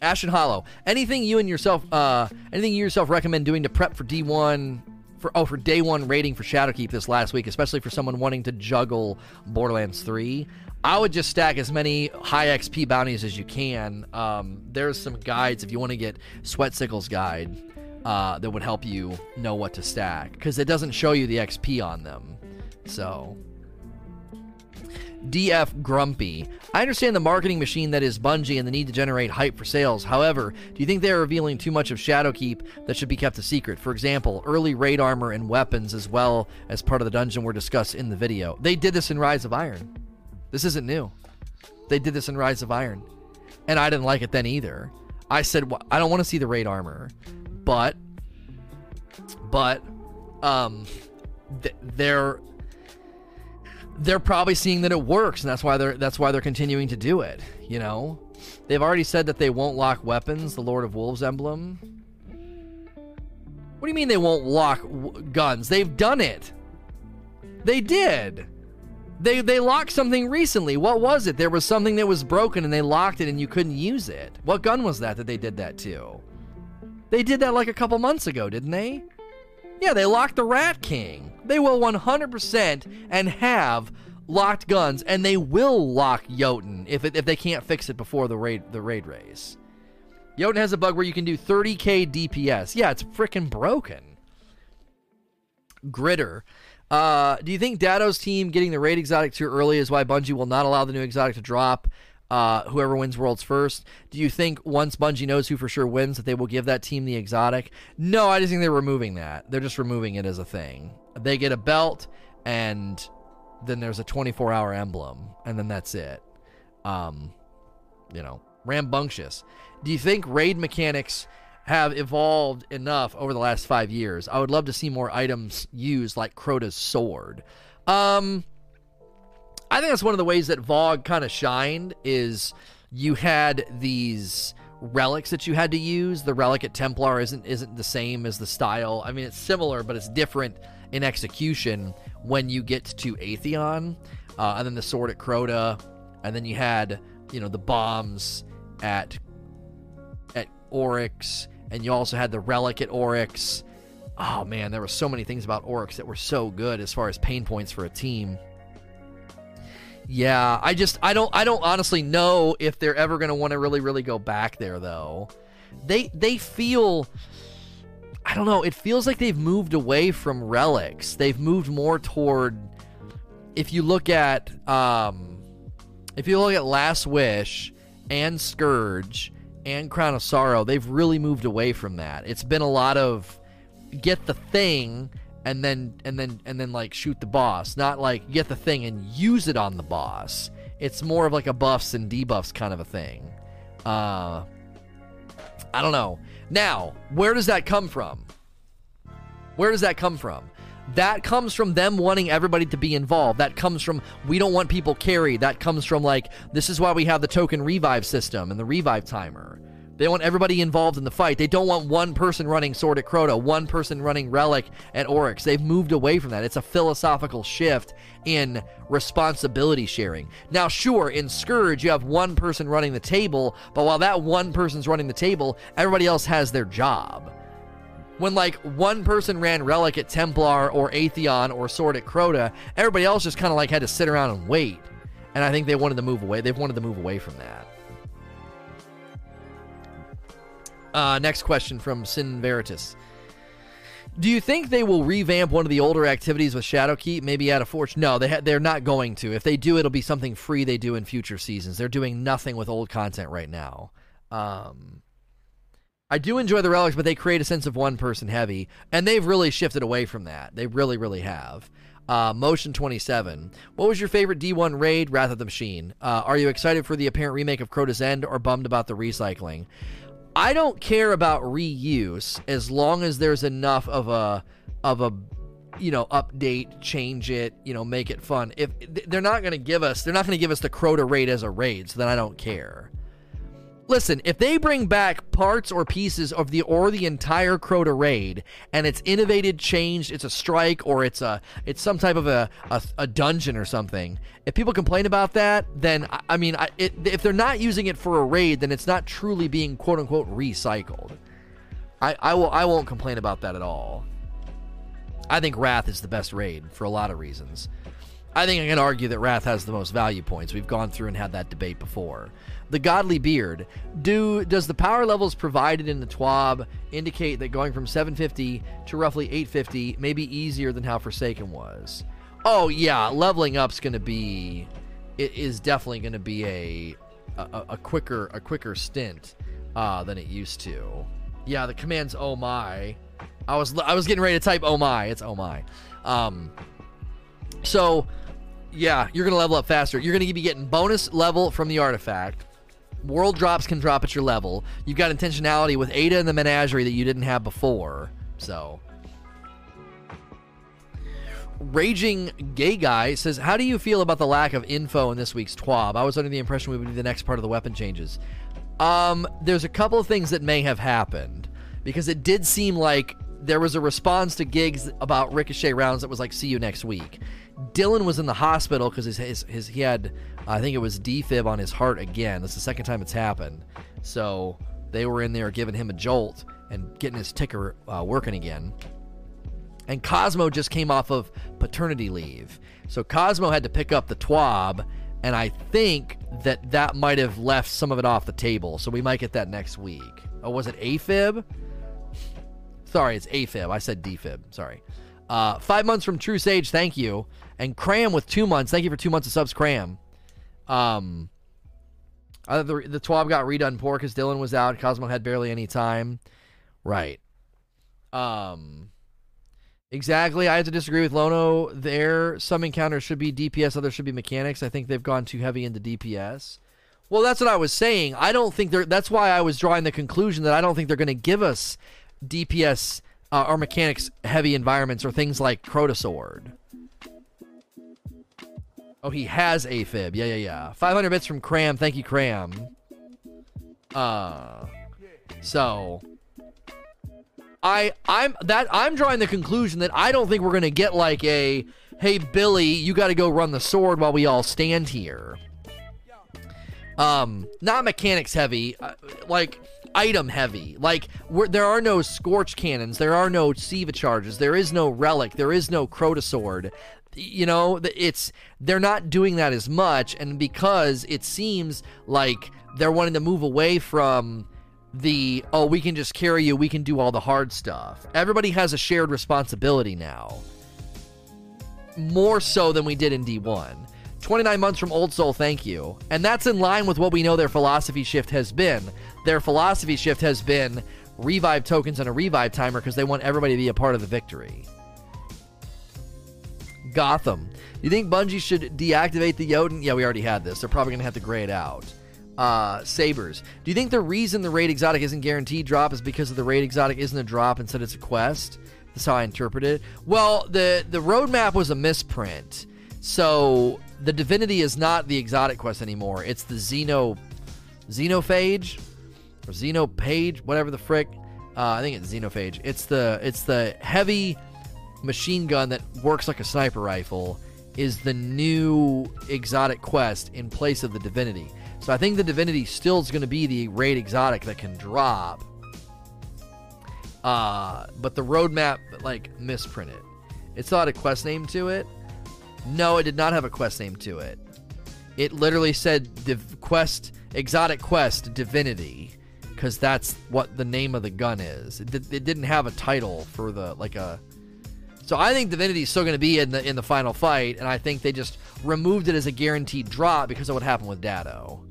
Ashen Hollow. Anything you and yourself, uh, anything you yourself recommend doing to prep for D1 for oh for day one rating for Shadowkeep this last week, especially for someone wanting to juggle Borderlands 3. I would just stack as many high XP bounties as you can. Um, there's some guides if you want to get Sweatcicle's guide uh, that would help you know what to stack because it doesn't show you the XP on them. So. DF Grumpy. I understand the marketing machine that is Bungie and the need to generate hype for sales. However, do you think they are revealing too much of Shadowkeep that should be kept a secret? For example, early raid armor and weapons, as well as part of the dungeon, were discussed in the video. They did this in Rise of Iron. This isn't new. They did this in Rise of Iron. And I didn't like it then either. I said, well, I don't want to see the raid armor. But, but, um, th- they're they're probably seeing that it works and that's why they're that's why they're continuing to do it you know they've already said that they won't lock weapons the lord of wolves emblem what do you mean they won't lock w- guns they've done it they did they they locked something recently. What was it? There was something that was broken and they locked it and you couldn't use it. What gun was that that they did that to? They did that like a couple months ago, didn't they? Yeah, they locked the Rat King. They will 100% and have locked guns, and they will lock Jotun if it, if they can't fix it before the raid the raid race. Jotun has a bug where you can do 30k DPS. Yeah, it's freaking broken. Gritter uh, do you think Datto's team getting the raid exotic too early is why Bungie will not allow the new exotic to drop? Uh, whoever wins Worlds first. Do you think once Bungie knows who for sure wins that they will give that team the exotic? No, I just think they're removing that. They're just removing it as a thing. They get a belt, and then there's a 24 hour emblem, and then that's it. Um, you know, rambunctious. Do you think raid mechanics have evolved enough over the last five years. I would love to see more items used like Crota's sword. Um, I think that's one of the ways that VoG kind of shined is you had these relics that you had to use. The relic at Templar isn't isn't the same as the style. I mean, it's similar, but it's different in execution when you get to Atheon, uh, and then the sword at Crota, and then you had you know the bombs at at Oryx and you also had the relic at Oryx. Oh man, there were so many things about Oryx that were so good as far as pain points for a team. Yeah, I just I don't I don't honestly know if they're ever going to want to really really go back there though. They they feel I don't know, it feels like they've moved away from relics. They've moved more toward if you look at um if you look at Last Wish and Scourge and Crown of Sorrow, they've really moved away from that. It's been a lot of get the thing and then and then and then like shoot the boss, not like get the thing and use it on the boss. It's more of like a buffs and debuffs kind of a thing. Uh, I don't know. Now, where does that come from? Where does that come from? That comes from them wanting everybody to be involved. That comes from we don't want people carried. That comes from like this is why we have the token revive system and the revive timer. They want everybody involved in the fight. They don't want one person running Sword at Crota, one person running Relic at Oryx. They've moved away from that. It's a philosophical shift in responsibility sharing. Now, sure, in Scourge, you have one person running the table, but while that one person's running the table, everybody else has their job. When like one person ran Relic at Templar or Atheon or Sword at Crota, everybody else just kind of like had to sit around and wait. And I think they wanted to move away. They've wanted to move away from that. Uh, next question from Sin Veritas. Do you think they will revamp one of the older activities with Shadowkeep? Maybe add a forge? No, they ha- they're not going to. If they do, it'll be something free they do in future seasons. They're doing nothing with old content right now. Um, I do enjoy the relics, but they create a sense of one person heavy, and they've really shifted away from that. They really, really have. Uh, Motion 27. What was your favorite D1 raid? Wrath of the Machine. Uh, are you excited for the apparent remake of Crota's End or bummed about the recycling? I don't care about reuse as long as there's enough of a of a you know update, change it, you know, make it fun. If they're not going to give us, they're not going to give us the Crota raid as a raid, so then I don't care. Listen, if they bring back parts or pieces of the or the entire Crota raid and it's innovated, changed, it's a strike or it's a it's some type of a a, a dungeon or something. If people complain about that, then I, I mean, I, it, if they're not using it for a raid, then it's not truly being quote unquote recycled. I I will I won't complain about that at all. I think Wrath is the best raid for a lot of reasons. I think I can argue that Wrath has the most value points. We've gone through and had that debate before the godly beard. Do does the power levels provided in the TWAB indicate that going from 750 to roughly 850 may be easier than how Forsaken was? Oh yeah, leveling up's going to be it is definitely going to be a, a, a quicker a quicker stint uh, than it used to. Yeah, the commands oh my. I was I was getting ready to type oh my. It's oh my. Um, so yeah, you're gonna level up faster. You're gonna be getting bonus level from the artifact. World drops can drop at your level. You've got intentionality with Ada and the Menagerie that you didn't have before. So. Raging Gay Guy says, How do you feel about the lack of info in this week's TWAB? I was under the impression we would be the next part of the weapon changes. Um, there's a couple of things that may have happened because it did seem like there was a response to Gigz about ricochet rounds that was like, see you next week. Dylan was in the hospital because his, his, his he had I think it was defib on his heart again. That's the second time it's happened. So they were in there giving him a jolt and getting his ticker uh, working again. And Cozmo just came off of paternity leave. So Cozmo had to pick up the TWAB, and I think that that might have left some of it off the table. So we might get that next week. Oh, was it AFib? Sorry, it's AFib. I said defib. Sorry. Uh, five months from True Sage, thank you. And Cram with two months. Thank you for two months of subs, Cram. Um, uh, the the TWAB got redone poor because Dylan was out. Cozmo had barely any time. Right. Um. Exactly. I have to disagree with Lono there. Some encounters should be DPS, others should be mechanics. I think they've gone too heavy into DPS. Well, that's what I was saying. I don't think they're. That's why I was drawing the conclusion that I don't think they're going to give us DPS uh, or mechanics heavy environments or things like Crota Sword. Oh, he has AFib. Yeah, yeah, yeah. 500 bits from Cram. Thank you, Cram. Uh, so I I'm that I'm drawing the conclusion that I don't think we're gonna get like a hey Billy, you got to go run the sword while we all stand here. Um, not mechanics heavy, uh, like item heavy. Like there are no scorch cannons, there are no Siva charges, there is no relic, there is no Crota sword you know it's they're not doing that as much and because it seems like they're wanting to move away from the oh we can just carry you we can do all the hard stuff. Everybody has a shared responsibility now. More so than we did in d1 29 months from old soul thank you. And that's in line with what we know their philosophy shift has been. Their philosophy shift has been revive tokens and a revive timer because they want everybody to be a part of the victory Gotham. You think Bungie should deactivate the Jotun? Yeah, we already had this. They're probably going to have to gray it out. uh, sabers. Do you think the reason the raid exotic isn't guaranteed drop is because of the raid exotic isn't a drop instead it's a quest? That's how I interpret it. Well, the the roadmap was a misprint, so the divinity is not the exotic quest anymore. It's the Xeno Xenophage or Xenopage, whatever the frick. Uh, I think it's Xenophage. It's the it's the heavy machine gun that works like a sniper rifle. Is the new exotic quest in place of the divinity? So I think the divinity still is going to be the raid exotic that can drop. Uh, but the roadmap like misprinted. It still had a quest name to it. No, it did not have a quest name to it. It literally said Div- quest exotic quest divinity because that's what the name of the gun is. It, it didn't have a title for the like a. So I think Divinity is still going to be in the in the final fight, and I think they just removed it as a guaranteed drop because of what happened with Datto.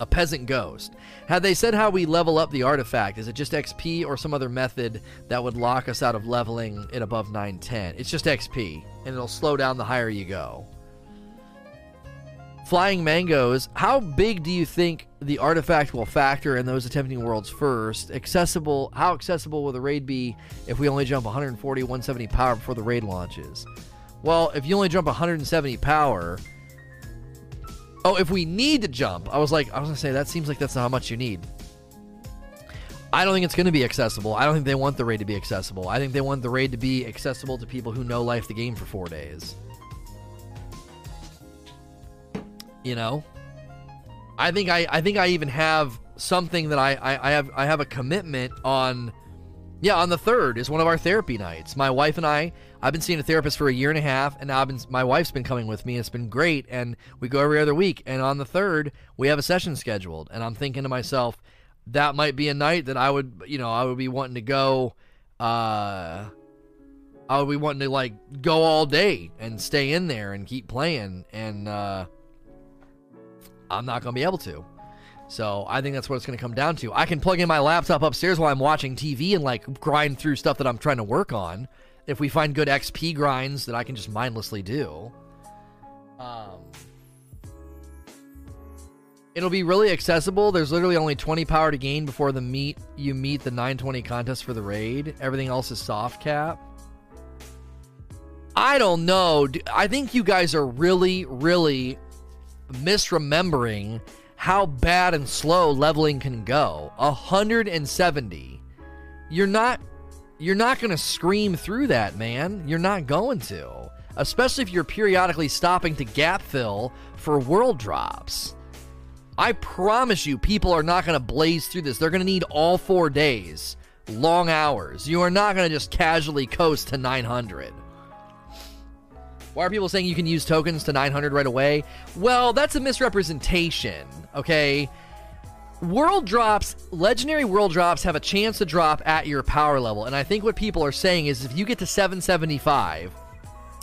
A peasant ghost. Had they said how we level up the artifact, is it just XP or some other method that would lock us out of leveling it above 910? It's just XP, and it'll slow down the higher you go. Flying Mangoes, how big do you think the artifact will factor in those attempting worlds first? Accessible, how accessible will the raid be if we only jump 140, 170 power before the raid launches? Well, if you only jump 170 power, oh, if we need to jump, I was like, I was gonna say that seems like that's not how much you need. I don't think it's going to be accessible. I don't think they want the raid to be accessible. I think they want the raid to be accessible to people who know life the game for four days. You know, I think I, I think I even have something that I, I, I have I have a commitment on. Yeah, on the third is one of our therapy nights. My wife and I, I've been seeing a therapist for a year and a half, and I've been, my wife's been coming with me. It's been great, and we go every other week. And on the third, we have a session scheduled, and I'm thinking to myself, that might be a night that I would, you know, I would be wanting to go. Uh, I would be wanting to like go all day and stay in there and keep playing, and uh, I'm not going to be able to. So I think that's what it's going to come down to. I can plug in my laptop upstairs while I'm watching TV and like grind through stuff that I'm trying to work on. If we find good XP grinds that I can just mindlessly do. Um, it'll be really accessible. There's literally only 20 power to gain before the meet you meet the 920 contest for the raid. Everything else is soft cap. I don't know. I think you guys are really, really misremembering how bad and slow leveling can go. 170. You're not you're not going to scream through that, man. You're not going to. Especially if you're periodically stopping to gap fill for world drops. I promise you people are not going to blaze through this. They're going to need all 4 days. Long hours. You are not going to just casually coast to 900. Why are people saying you can use tokens to 900 right away? Well, that's a misrepresentation, okay? World drops, legendary world drops have a chance to drop at your power level. And I think what people are saying is if you get to 775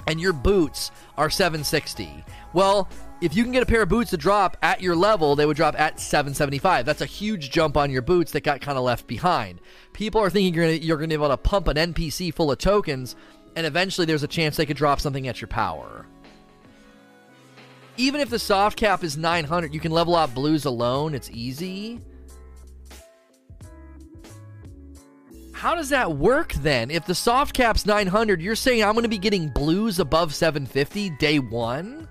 and your boots are 760, well, if you can get a pair of boots to drop at your level, they would drop at 775. That's a huge jump on your boots that got kind of left behind. People are thinking you're going to be able to pump an NPC full of tokens and eventually there's a chance they could drop something at your power. Even if the soft cap is 900, you can level out blues alone. It's easy. How does that work then? If the soft cap's 900, you're saying I'm going to be getting blues above 750 day one?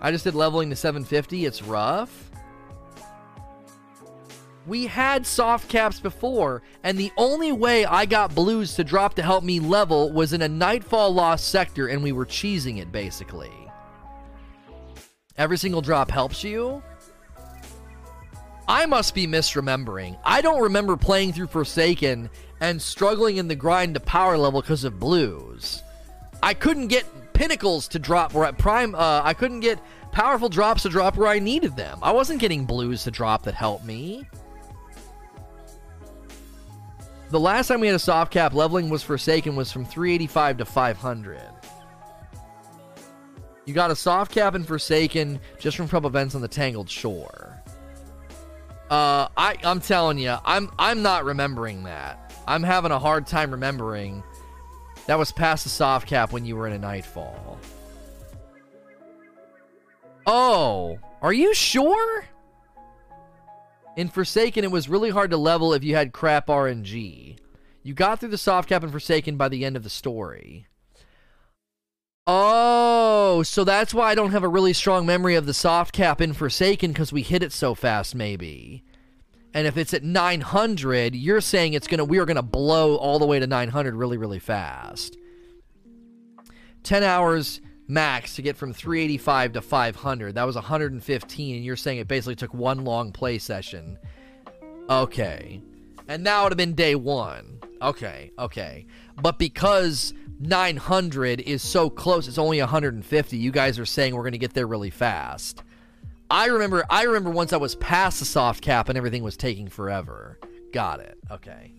I just did leveling to 750. It's rough. We had soft caps before, and the only way I got blues to drop to help me level was in a Nightfall Lost sector, and we were cheesing it basically. Every single drop helps you. I must be misremembering. I don't remember playing through Forsaken and struggling in the grind to power level because of blues. I couldn't get pinnacles to drop where at prime. Uh, I couldn't get powerful drops to drop where I needed them. I wasn't getting blues to drop that helped me. The last time we had a soft cap leveling was Forsaken was from 385 to 500. You got a soft cap in Forsaken just from Trouble Events on the Tangled Shore. Uh, I I'm telling you, I'm I'm not remembering that. I'm having a hard time remembering. That was past the soft cap when you were in a Nightfall. Oh, are you sure? In Forsaken, it was really hard to level if you had crap RNG. You got through the soft cap in Forsaken by the end of the story. Oh, so that's why I don't have a really strong memory of the soft cap in Forsaken because we hit it so fast, maybe. And if it's at 900, you're saying it's gonna we are gonna blow all the way to 900 really, really fast. 10 hours max to get from 385 to 500. That was 115, and you're saying it basically took one long play session. Okay. And that would have been day one. Okay, okay. But because 900 is so close, it's only 150, you guys are saying we're going to get there really fast. I remember I remember once I was past the soft cap and everything was taking forever. Got it. Okay.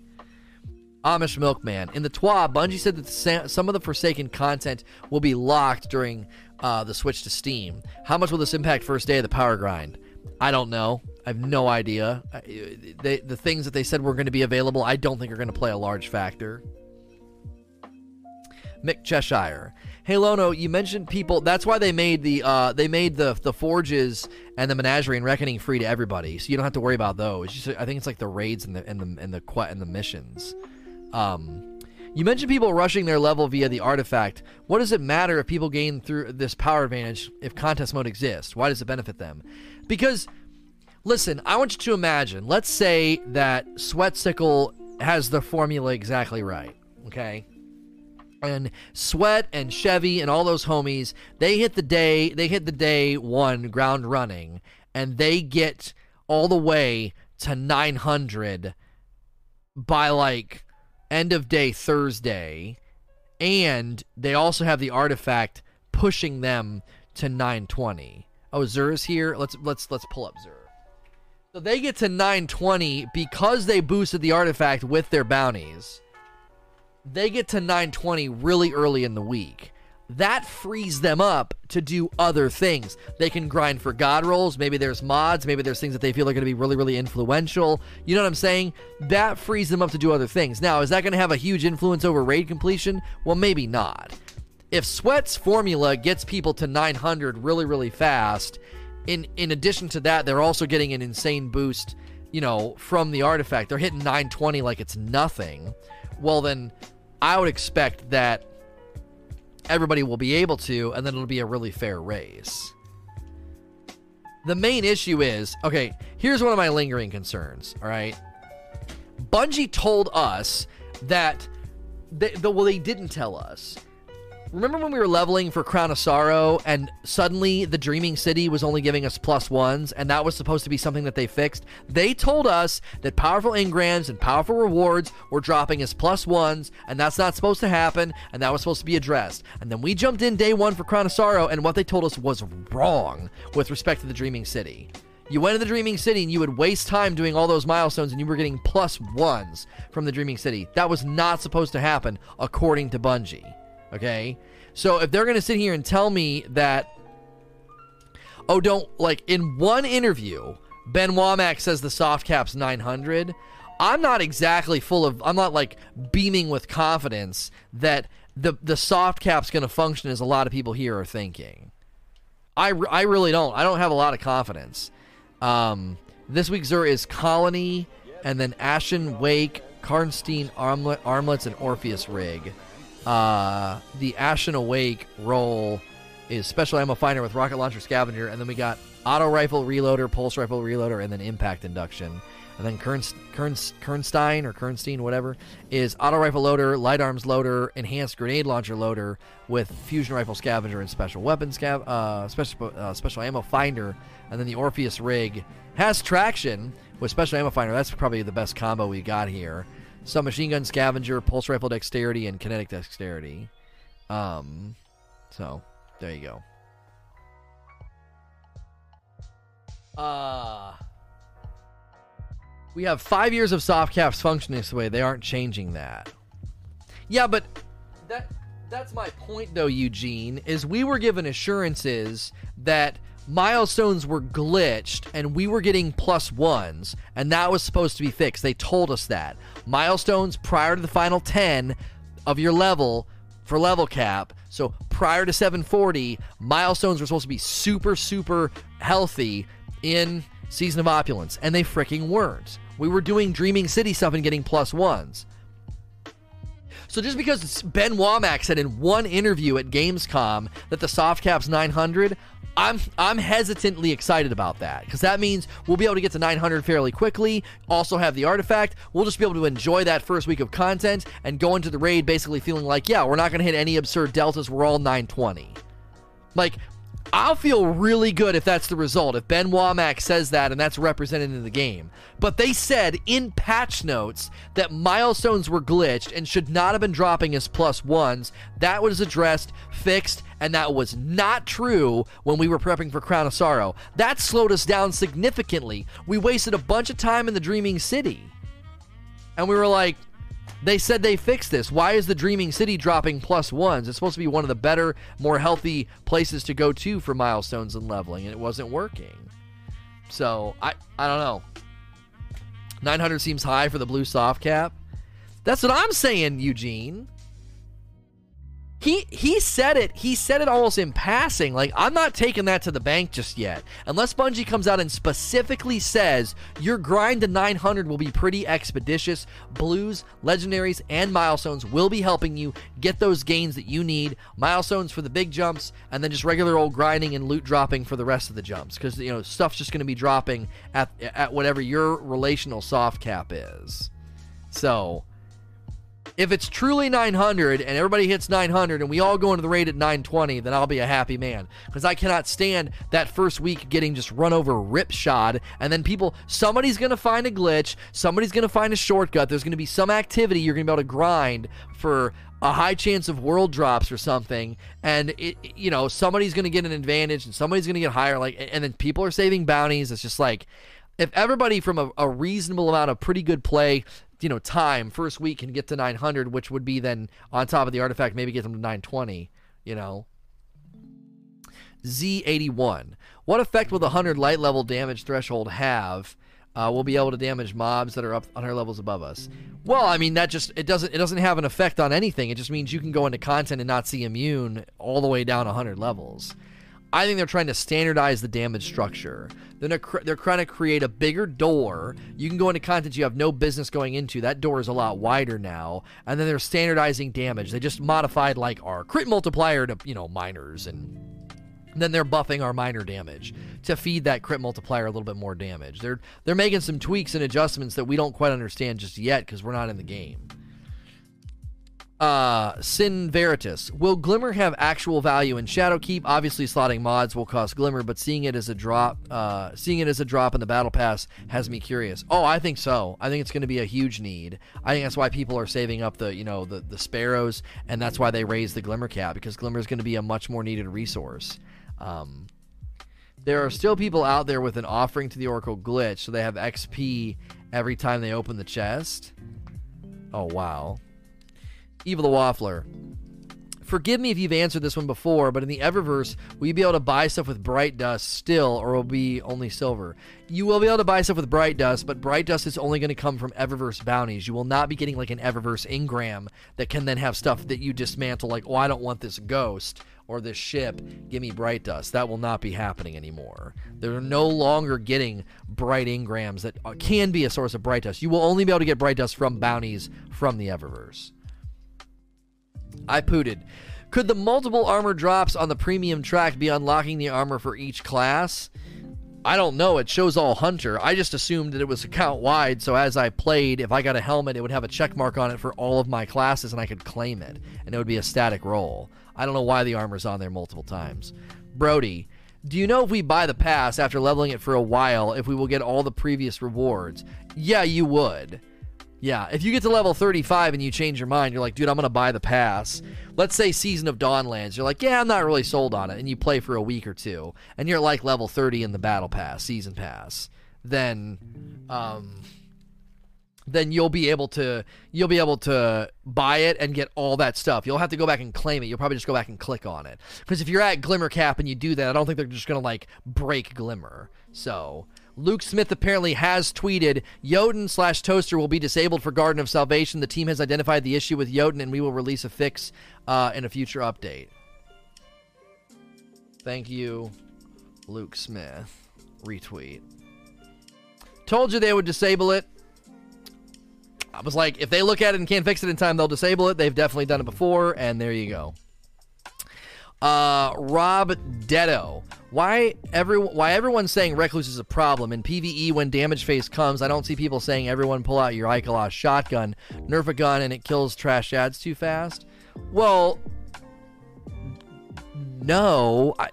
Amish Milkman. In the TWA, Bungie said that some of the Forsaken content will be locked during uh, the switch to Steam. How much will this impact first day of the power grind? I don't know. I have no idea. They, the things that they said were going to be available, I don't think are going to play a large factor. Mick Cheshire. Hey Lono, you mentioned people. That's why they made the uh, they made the the forges and the menagerie and reckoning free to everybody, so you don't have to worry about those. Just, I think it's like the raids and the and the and the and the missions. Um, you mentioned people rushing their level via the artifact. What does it matter if people gain through this power advantage if contest mode exists? Why does it benefit them? Because, listen, I want you to imagine. Let's say that Sweatcicle has the formula exactly right. Okay. And Sweat and Chevy and all those homies, they hit the day, they hit the day one ground running, and they get all the way to 900 by like end of day Thursday, and they also have the artifact pushing them to 920. Oh, Xur's here. Let's let's let's pull up Zer. So they get to 920 because they boosted the artifact with their bounties. They get to 920 really early in the week that frees them up to do other things. They can grind for god rolls. Maybe there's mods. Maybe there's things that they feel are going to be really, really influential. You know what I'm saying? That frees them up to do other things. Now, is that going to have a huge influence over raid completion? Well, maybe not. If Sweat's formula gets people to 900 really, really fast, in in addition to that, they're also getting an insane boost, you know, from the artifact. They're hitting 920 like it's nothing. Well, then I would expect that everybody will be able to, and then it'll be a really fair race. The main issue is okay, here's one of my lingering concerns, all right? Bungie told us that, they, the, well, they didn't tell us Remember when we were leveling for Crown of Sorrow and suddenly the Dreaming City was only giving us plus ones and that was supposed to be something that they fixed? They told us that powerful engrams and powerful rewards were dropping as plus ones and that's not supposed to happen and that was supposed to be addressed. And then we jumped in day one for Crown of Sorrow and what they told us was wrong with respect to the Dreaming City. You went to the Dreaming City and you would waste time doing all those milestones and you were getting plus ones from the Dreaming City. That was not supposed to happen according to Bungie. Okay? So if they're going to sit here and tell me that, oh, don't, like, in one interview, Ben Womack says the soft cap's 900, I'm not exactly full of, I'm not like beaming with confidence that the, the soft cap's going to function as a lot of people here are thinking. I, I really don't. I don't have a lot of confidence. Um, this week's Xur is Colony, and then Ashen Wake, Karnstein Armlet, Armlets, and Orpheus Rig. Uh, the Ashen Wake roll is special ammo finder with rocket launcher scavenger, and then we got auto rifle reloader, pulse rifle reloader, and then impact induction. And then Kernst, Kernst, Kernstein or Kernstein, whatever, is auto rifle loader, light arms loader, enhanced grenade launcher loader with fusion rifle scavenger and special weapon scav, uh, special uh, special ammo finder. And then the Orpheus rig has traction with special ammo finder. That's probably the best combo we got here some machine gun scavenger, pulse rifle dexterity, and kinetic dexterity. Um, so there you go. Uh we have five years of soft caps functioning this way. They aren't changing that. Yeah, but that that's my point though, Eugene, is we were given assurances that milestones were glitched and we were getting plus ones, and that was supposed to be fixed. They told us that. Milestones prior to the final 10 of your level for level cap So prior to 740, milestones were supposed to be super, super healthy in Season of Opulence, and they freaking weren't. We were doing Dreaming City stuff and getting plus ones. So just because Ben Womack said in one interview at Gamescom that the soft cap's 900, I'm I'm hesitantly excited about that because that means we'll be able to get to 900 fairly quickly. Also have the artifact. We'll just be able to enjoy that first week of content and go into the raid basically feeling like, yeah, we're not going to hit any absurd deltas. We're all 920. Like I'll feel really good if that's the result, if Ben Womack says that and that's represented in the game. But they said in patch notes that milestones were glitched and should not have been dropping as plus ones. That was addressed, fixed, and that was not true when we were prepping for Crown of Sorrow. That slowed us down significantly. We wasted a bunch of time in the Dreaming City. And we were like, they said they fixed this. Why is the Dreaming City dropping plus ones? It's supposed to be one of the better, more healthy places to go to for milestones and leveling, and it wasn't working. So I I don't know. 900 seems high for the blue soft cap. That's what I'm saying, Eugene he he said it he said it almost in passing. Like i'm not taking that to the bank just yet. Unless bungie comes out and specifically says your grind to 900 will be pretty expeditious blues legendaries and milestones will be helping you get those gains that you need. Milestones for the big jumps and then just regular old grinding and loot dropping for the rest of the jumps. Because you know stuff's just going to be dropping at at whatever your relational soft cap is. So if it's truly 900 and everybody hits 900 and we all go into the raid at 920, then I'll be a happy man. Because I cannot stand that first week getting just run over ripshod. And then people, somebody's going to find a glitch. Somebody's going to find a shortcut. There's going to be some activity you're going to be able to grind for a high chance of world drops or something and it, you know somebody's going to get an advantage and somebody's going to get higher like and then people are saving bounties it's just like if everybody from a, a, reasonable amount of pretty good play you know time. First week can get to 900 which would be then on top of the artifact maybe get them to 920 you know. Z81 what effect will the 100 light level damage threshold have? Uh, we'll be able to damage mobs that are up 100 levels above us. Well i mean that just it doesn't it doesn't have an effect on anything. It just means you can go into content and not see immune all the way down 100 levels I think they're trying to standardize the damage structure. They're, they're trying to create a bigger door. You can go into content you have no business going into. That door is a lot wider now. And then they're standardizing damage. They just modified like our crit multiplier to, you know, miners and then they're buffing our minor damage to feed that crit multiplier a little bit more damage. They're they're making some tweaks and adjustments that we don't quite understand just yet because we're not in the game. Uh, Sin Veritas. Will Glimmer have actual value in Shadowkeep? Obviously, slotting mods will cost Glimmer, but seeing it as a drop, uh, seeing it as a drop in the Battle Pass has me curious. Oh, I think so. I think it's going to be a huge need. I think that's why people are saving up the, you know, the the sparrows, and that's why they raise the Glimmer cap because Glimmer is going to be a much more needed resource. Um, there are still people out there with an offering to the Oracle glitch, so they have XP every time they open the chest. Oh wow. Evil the Waffler. Forgive me if you've answered this one before, but in the Eververse, will you be able to buy stuff with Bright Dust still, or will be only silver? You will be able to buy stuff with Bright Dust, but Bright Dust is only going to come from Eververse bounties. You will not be getting like an Eververse Engram that can then have stuff that you dismantle, like, oh, I don't want this ghost or this ship, give me bright dust. That will not be happening anymore. They're no longer getting bright Engrams that uh, can be a source of bright dust. You will only be able to get bright dust from bounties from the Eververse. I pooted. Could the multiple armor drops on the premium track be unlocking the armor for each class? I don't know. It shows all hunter. I just assumed that it was account wide, so as I played, if I got a helmet, it would have a check mark on it for all of my classes and I could claim it, and it would be a static roll. I don't know why the armor's on there multiple times. Brody, do you know if we buy the pass after leveling it for a while, if we will get all the previous rewards? Yeah, you would. Yeah, if you get to level 35 and you change your mind, you're like, dude, I'm going to buy the pass. Let's say Season of Dawn lands. You're like, yeah, I'm not really sold on it. And you play for a week or two. And you're like level 30 in the Battle Pass, Season Pass. Then, um, then you'll be able to you'll be able to buy it and get all that stuff. You'll have to go back and claim it. You'll probably just go back and click on it. Because if you're at Glimmer Cap and you do that, I don't think they're just gonna like break Glimmer. So Luke Smith apparently has tweeted Jotun slash Toaster will be disabled for Garden of Salvation. The team has identified the issue with Jotun, and we will release a fix uh, in a future update. Thank you, Luke Smith. Retweet. Told you they would disable it. I was like, if they look at it and can't fix it in time, they'll disable it. They've definitely done it before, and there you go. Uh, Rob Detto. Why every why everyone's saying Recluse is a problem in PVE when damage phase comes? I don't see people saying everyone pull out your Ikelos shotgun, nerf a gun, and it kills trash ads too fast. Well, no. I,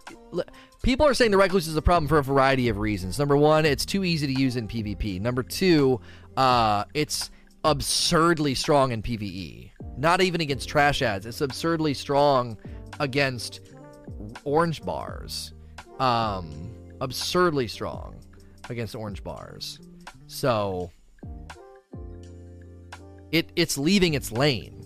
people are saying the Recluse is a problem for a variety of reasons. Number one, it's too easy to use in PvP. Number two, uh, it's absurdly strong in PvE. Not even against trash ads. It's absurdly strong against orange bars. Um, absurdly strong against orange bars. So it it's leaving its lane.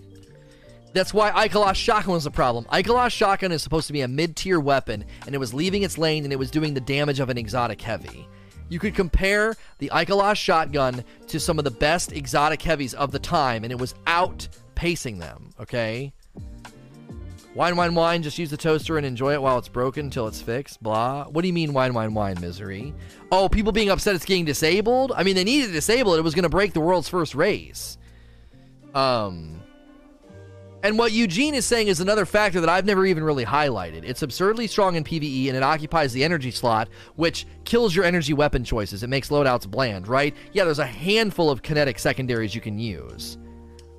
That's why Ikelos Shotgun was a problem. Ikelos Shotgun is supposed to be a mid tier weapon, and it was leaving its lane and it was doing the damage of an exotic heavy. You could compare the Ikelos Shotgun to some of the best exotic heavies of the time, and it was outpacing them, okay? Wine, wine, wine. Just use the toaster and enjoy it while it's broken until it's fixed. Blah. What do you mean, wine, wine, wine, misery? Oh, people being upset it's getting disabled? I mean, they needed to disable it. It was going to break the world's first race. Um. And what Eugene is saying is another factor that I've never even really highlighted. It's absurdly strong in PvE and it occupies the energy slot, which kills your energy weapon choices. It makes loadouts bland, right? Yeah, there's a handful of kinetic secondaries you can use.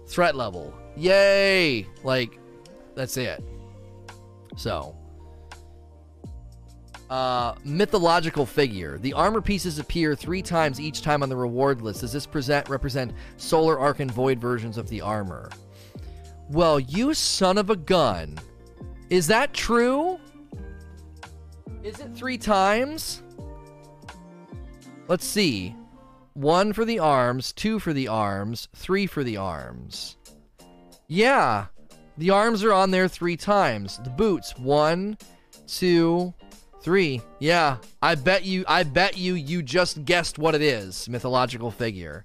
Threat level. Yay! Like, that's it. So, uh, mythological figure. The armor pieces appear three times each time on the reward list. Does this present represent Solar Arc and Void versions of the armor? Well, you son of a gun. Is that true? Is it three times? Let's see. One for the arms, two for the arms, three for the arms. Yeah, the arms are on there three times. The boots, one, two, three. Yeah, I bet you, I bet you, you just guessed what it is. Mythological figure.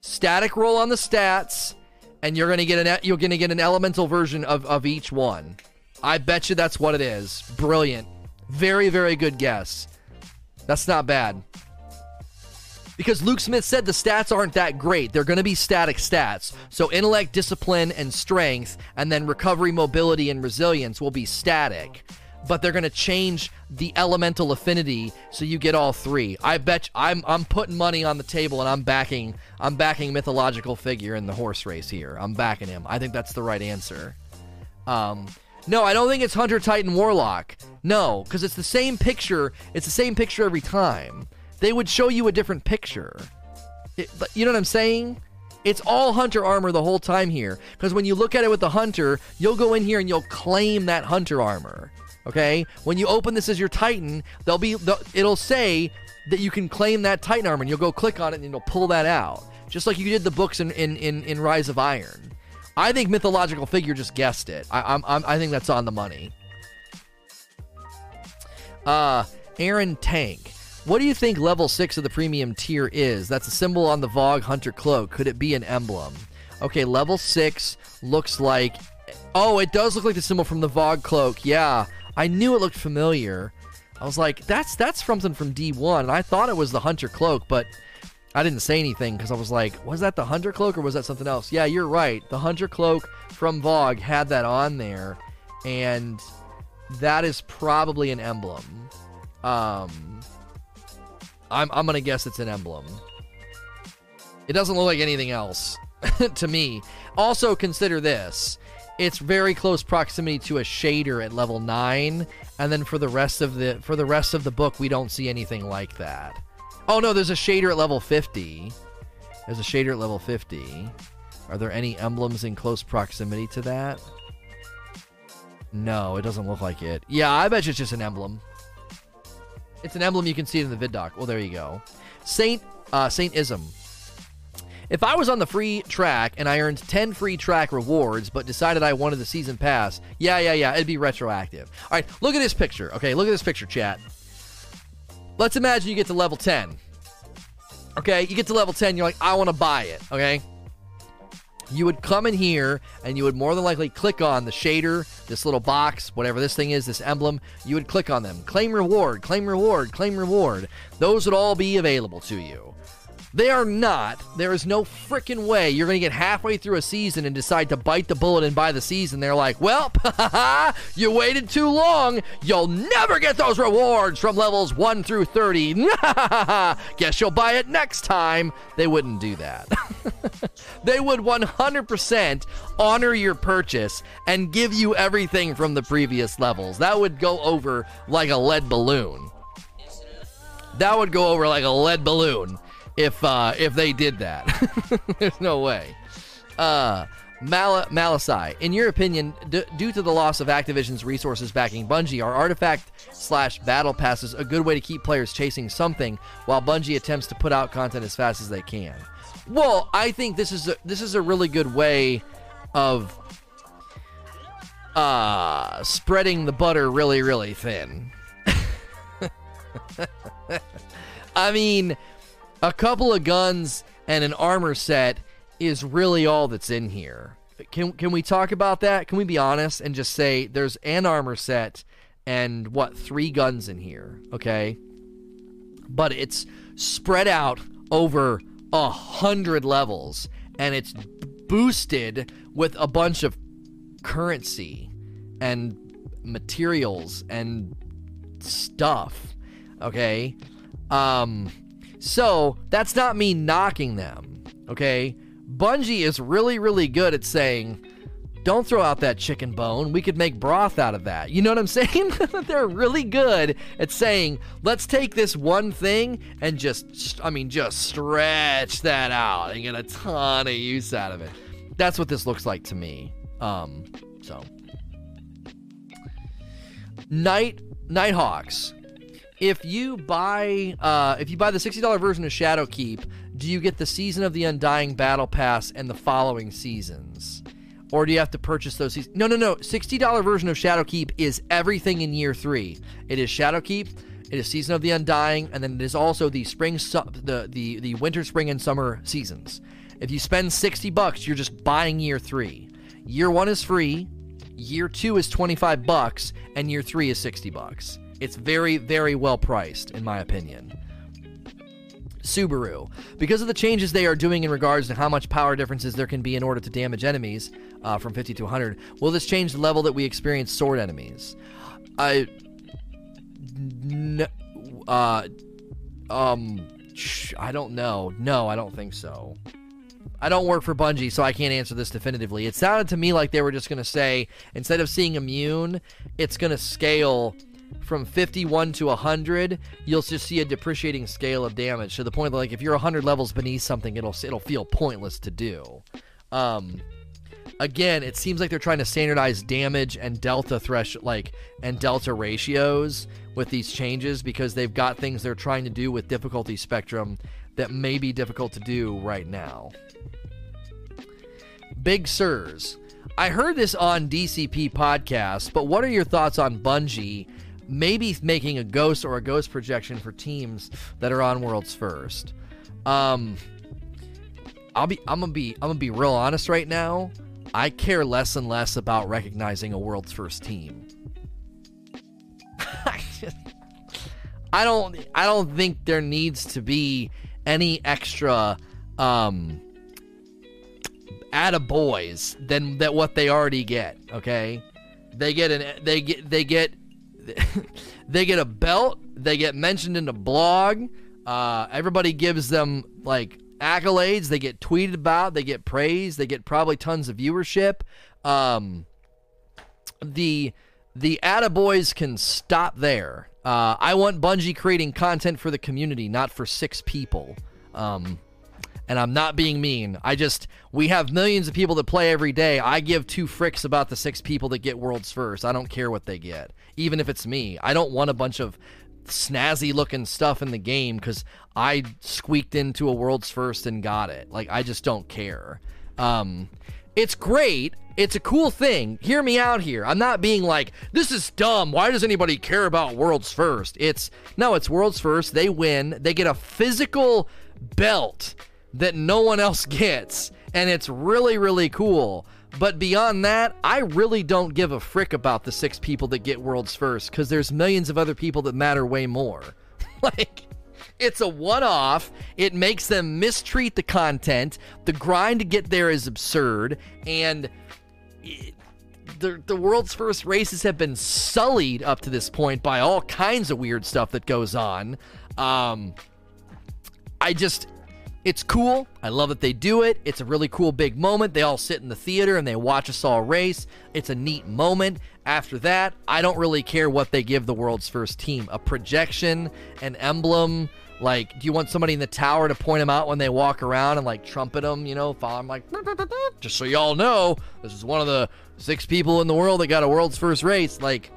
Static roll on the stats, and you're gonna get an you're gonna get an elemental version of of each one. I bet you that's what it is. Brilliant. Very, very good guess. That's not bad because Luke Smith said the stats aren't that great. They're going to be static stats. So intellect, discipline, and strength, and then recovery, mobility, and resilience will be static. But they're going to change the elemental affinity so you get all three. I bet I'm I'm putting money on the table and I'm backing I'm backing mythological figure in the horse race here. I'm backing him. I think that's the right answer. Um, no, I don't think it's Hunter Titan Warlock. No, because it's the same picture. It's the same picture every time they would show you a different picture. It, you know what I'm saying? It's all hunter armor the whole time here. Because when you look at it with the hunter, you'll go in here and you'll claim that hunter armor. Okay? When you open this as your Titan, they'll be it'll say that you can claim that Titan armor, and you'll go click on it and it'll pull that out. Just like you did the books in, in, in, in Rise of Iron. I think mythological figure just guessed it. I, I'm, I'm, I think that's on the money. Uh, Aaron Tank. What do you think level 6 of the premium tier is? That's a symbol on the VoG Hunter cloak. Could it be an emblem? Okay, level 6 looks like. Oh, it does look like the symbol from the VoG cloak. Yeah, I knew it looked familiar. I was like, that's that's something from D1, and I thought it was the Hunter cloak, but I didn't say anything because I was like, was that the Hunter cloak or was that something else? Yeah, you're right. The Hunter cloak from VoG had that on there, and that is probably an emblem. Um, I'm, I'm going to guess it's an emblem. It doesn't look like anything else to me. Also, consider this. It's very close proximity to a shader at level 9 and then for the rest of the for the rest of the book we don't see anything like that. Oh no there's a shader at level 50 there's a shader at level 50 are there any emblems in close proximity to that? No it doesn't look like it. Yeah i bet it's just an emblem it's an emblem. You can see it in the vid doc. Well, there you go. Saint uh, Saint Ism. If I was on the free track and I earned 10 free track rewards, but decided I wanted the season pass, yeah, yeah, yeah, it'd be retroactive. All right, look at this picture. Okay, look at this picture, chat. Let's imagine you get to level 10. Okay, you get to level 10, you're like, I want to buy it. Okay, you would come in here and you would more than likely click on the shader, this little box, whatever this thing is, this emblem. You would click on them. Claim reward, claim reward, claim reward. Those would all be available to you. They are not. There is no freaking way you're going to get halfway through a season and decide to bite the bullet and buy the season. They're like, well, you waited too long. You'll never get those rewards from levels 1 through 30. Guess you'll buy it next time. They wouldn't do that. they would 100% honor your purchase and give you everything from the previous levels. That would go over like a lead balloon. That would go over like a lead balloon if uh, if they did that. There's no way. Uh, Mal- Malasai, in your opinion, d- due to the loss of Activision's resources backing Bungie, are artifact slash battle passes a good way to keep players chasing something while Bungie attempts to put out content as fast as they can? Well, I think this is a, this is a really good way of uh, spreading the butter really, really thin. I mean, a couple of guns and an armor set is really all that's in here. Can can we talk about that? Can we be honest and just say there's an armor set and what three guns in here, okay? But it's spread out over a hundred levels and it's boosted with a bunch of currency and materials and stuff. Okay? Um so that's not me knocking them, okay? Bungie is really, really good at saying, don't throw out that chicken bone. We could make broth out of that. You know what I'm saying? They're really good at saying, let's take this one thing and just, I mean, just stretch that out and get a ton of use out of it. That's what this looks like to me. Um, so. Night Nighthawks if you buy uh, if you buy the $60 version of Shadowkeep, do you get the Season of the Undying Battle Pass and the following seasons? Or do you have to purchase those seasons? No, no, no. $60 version of Shadowkeep is everything in year 3. It is Shadowkeep, it is Season of the Undying, and then it is also the spring su- the, the the winter, spring and summer seasons. If you spend 60 bucks, you're just buying year 3. Year 1 is free, year 2 is 25 bucks, and year 3 is 60 bucks. It's very, very well priced, in my opinion. Subaru. Because of the changes they are doing in regards to how much power differences there can be in order to damage enemies uh, from 50 to 100, will this change the level that we experience sword enemies? I. N- uh, um, I don't know. No, I don't think so. I don't work for Bungie, so I can't answer this definitively. It sounded to me like they were just going to say, instead of seeing immune, it's going to scale from 51 to 100, you'll just see a depreciating scale of damage to the point that like if you're 100 levels beneath something, it'll it'll feel pointless to do. Um, again, it seems like they're trying to standardize damage and delta thresh like and delta ratios with these changes because they've got things they're trying to do with difficulty spectrum that may be difficult to do right now. Big Sirs. I heard this on DCP podcast, but what are your thoughts on Bungie maybe making a ghost or a ghost projection for teams that are on Worlds First. Um, I'll be I'm gonna be I'm gonna be real honest right now. I care less and less about recognizing a world's first team. I don't I don't think there needs to be any extra um at a boys than that what they already get, okay? They get an they get they get they get a belt. They get mentioned in the blog. Uh, everybody gives them like accolades. They get tweeted about. They get praised. They get probably tons of viewership. Um, the the attaboys can stop there. Uh, I want Bungie creating content for the community, not for six people. Um, and I'm not being mean. I just we have millions of people that play every day. I give two fricks about the six people that get worlds first. I don't care what they get, even if it's me. I don't want a bunch of snazzy looking stuff in the game because I squeaked into a world's first and got it. Like I just don't care. Um, it's great. It's a cool thing. Hear me out here. I'm not being like, this is dumb. Why does anybody care about world's first? It's no, it's world's first. They win. They get a physical belt that no one else gets. And it's really, really cool. But beyond that, I really don't give a frick about the six people that get worlds first because there's millions of other people that matter way more. like, it's a one off. It makes them mistreat the content. The grind to get there is absurd. And the, the world's first races have been sullied up to this point by all kinds of weird stuff that goes on. Um, I just, it's cool. I love that they do it. It's a really cool big moment. They all sit in the theater and they watch us all race. It's a neat moment. After that, I don't really care what they give the world's first team a projection, an emblem. Like, do you want somebody in the tower to point them out when they walk around and like trumpet them, you know, follow them like, just so y'all know, this is one of the six people in the world that got a world's first race. Like,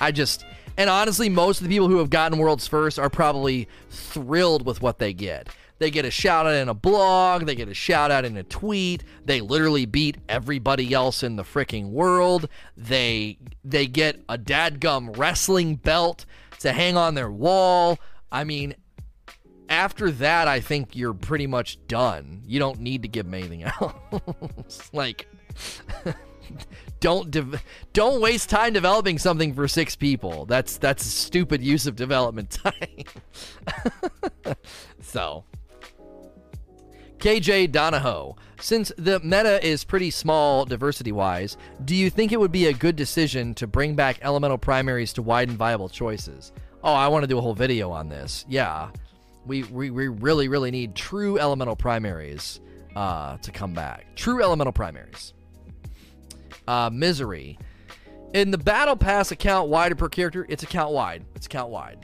I just, and honestly, most of the people who have gotten world's first are probably thrilled with what they get. They get a shout out in a blog, they get a shout out in a tweet. They literally beat everybody else in the freaking world. They they get a dadgum wrestling belt to hang on their wall. I mean, after that, I think you're pretty much done. You don't need to give them anything else. like don't de- don't waste time developing something for six people. That's that's a stupid use of development time. so, KJ Donahoe, since the meta is pretty small diversity wise, do you think it would be a good decision to bring back elemental primaries to widen viable choices? Oh, I want to do a whole video on this. Yeah, we we, we really really need true elemental primaries uh, to come back. True elemental primaries uh, Misery. In the Battle Pass account wider per character, it's account wide. It's account wide.